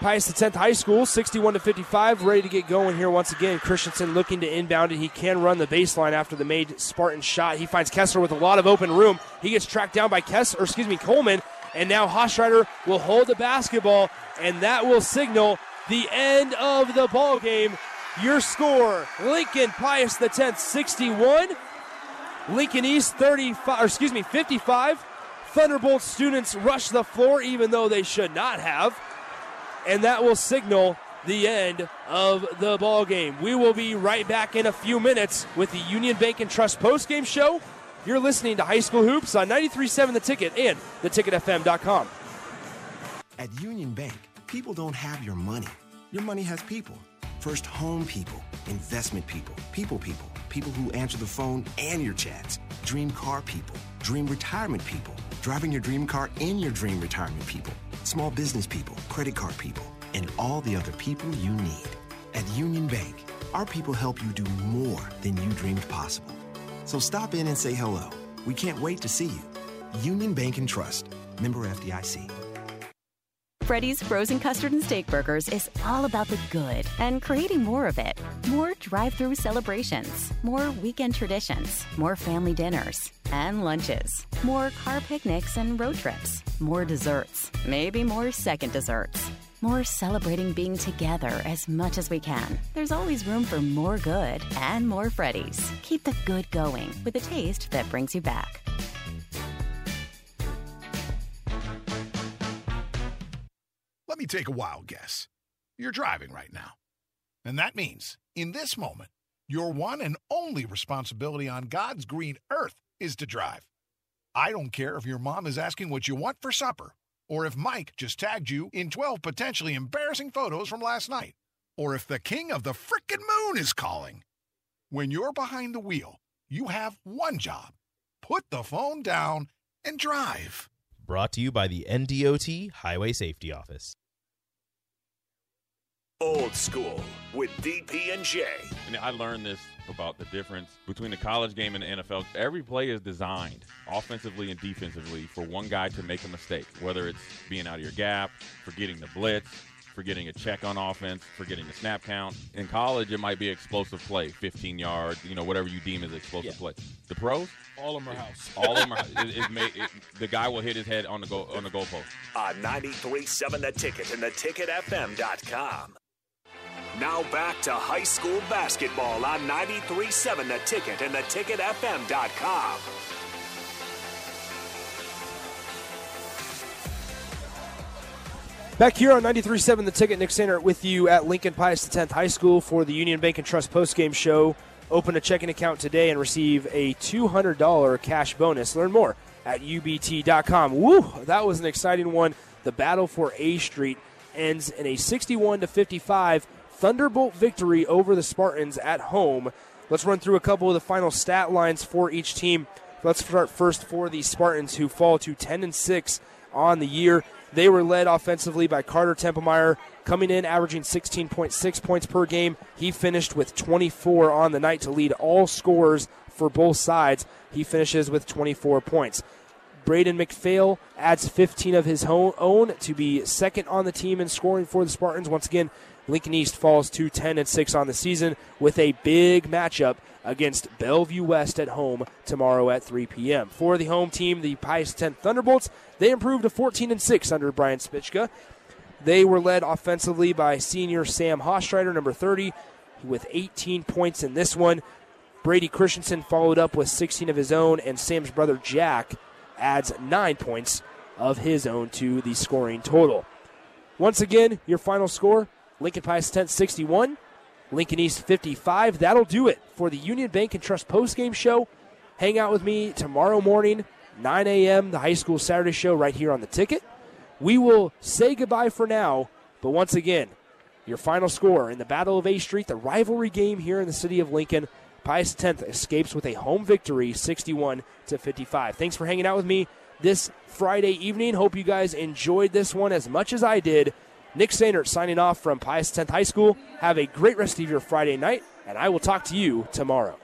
Pius X High School, 61 to 55, ready to get going here once again. Christensen looking to inbound it. He can run the baseline after the made Spartan shot. He finds Kessler with a lot of open room. He gets tracked down by Kessler, excuse me, Coleman, and now Hastreiter will hold the basketball, and that will signal the end of the ball game. Your score: Lincoln Pius X 61, Lincoln East 35, or excuse me, 55. Thunderbolt students rush the floor even though they should not have. And that will signal the end of the ball game. We will be right back in a few minutes with the Union Bank and Trust postgame show. You're listening to High School Hoops on 93.7 The Ticket and theticketfm.com. At Union Bank, people don't have your money. Your money has people. First home people, investment people, people people, people who answer the phone and your chats, dream car people, dream retirement people, driving your dream car in your dream retirement people, small business people, credit card people, and all the other people you need. At Union Bank, our people help you do more than you dreamed possible. So stop in and say hello. We can't wait to see you. Union Bank and Trust, member FDIC. Freddy's Frozen Custard and Steak Burgers is all about the good and creating more of it. More drive through celebrations, more weekend traditions, more family dinners and lunches, more car picnics and road trips, more desserts, maybe more second desserts. More celebrating being together as much as we can. There's always room for more good and more Freddy's. Keep the good going with a taste that brings you back. Let me take a wild guess. You're driving right now. And that means, in this moment, your one and only responsibility on God's green earth is to drive. I don't care if your mom is asking what you want for supper, or if Mike just tagged you in 12 potentially embarrassing photos from last night, or if the king of the frickin' moon is calling. When you're behind the wheel, you have one job put the phone down and drive. Brought to you by the NDOT Highway Safety Office. Old school with DP and J. And I learned this about the difference between the college game and the NFL. Every play is designed offensively and defensively for one guy to make a mistake, whether it's being out of your gap, forgetting the blitz, forgetting a check on offense, forgetting the snap count. In college, it might be explosive play, 15 yards, you know, whatever you deem as explosive Yeah. play. The pros, All of them are house. all of them are. It, it may, it, the guy will hit his head on the goal on the goalpost. On 93.7 The Ticket and theticketfm.com. Now back to high school basketball on 93.7 The Ticket and theticketfm.com. Back here on 93.7 The Ticket, Nick Sander with you at Lincoln Pius X High School for the Union Bank and Trust postgame show. Open a checking account today and receive a $200 cash bonus. Learn more at ubt.com. Woo, that was an exciting one. The battle for A Street ends in a 61 to 55 Thunderbolt victory over the Spartans at home. Let's run through a couple of the final stat lines for each team. Let's start first for the Spartans, who fall to 10 and 6 on the year. They were led offensively by Carter Templemeyer, coming in averaging 16.6 points per game. He finished with 24 on the night to lead all scorers for both sides. He finishes with 24 points. Braden McPhail adds 15 of his own to be second on the team in scoring for the Spartans. Once again, Lincoln East falls to 10 and 6 on the season with a big matchup against Bellevue West at home tomorrow at 3 p.m. For the home team, the Pius X Thunderbolts, they improved to 14 and 6 under Brian Spicka. They were led offensively by senior Sam Hastreiter, number 30, with 18 points in this one. Brady Christensen followed up with 16 of his own, and Sam's brother Jack adds nine points of his own to the scoring total. Once again, your final score Lincoln Pius X 61, Lincoln East 55. That'll do it for the Union Bank and Trust postgame show. Hang out with me tomorrow morning, 9 a.m., the high school Saturday show right here on the ticket. We will say goodbye for now, but once again, your final score in the Battle of A Street, the rivalry game here in the city of Lincoln. Pius X escapes with a home victory, 61 to 55. Thanks for hanging out with me this Friday evening. Hope you guys enjoyed this one as much as I did. Nick Sainert signing off from Pius X High School. Have a great rest of your Friday night, and I will talk to you tomorrow.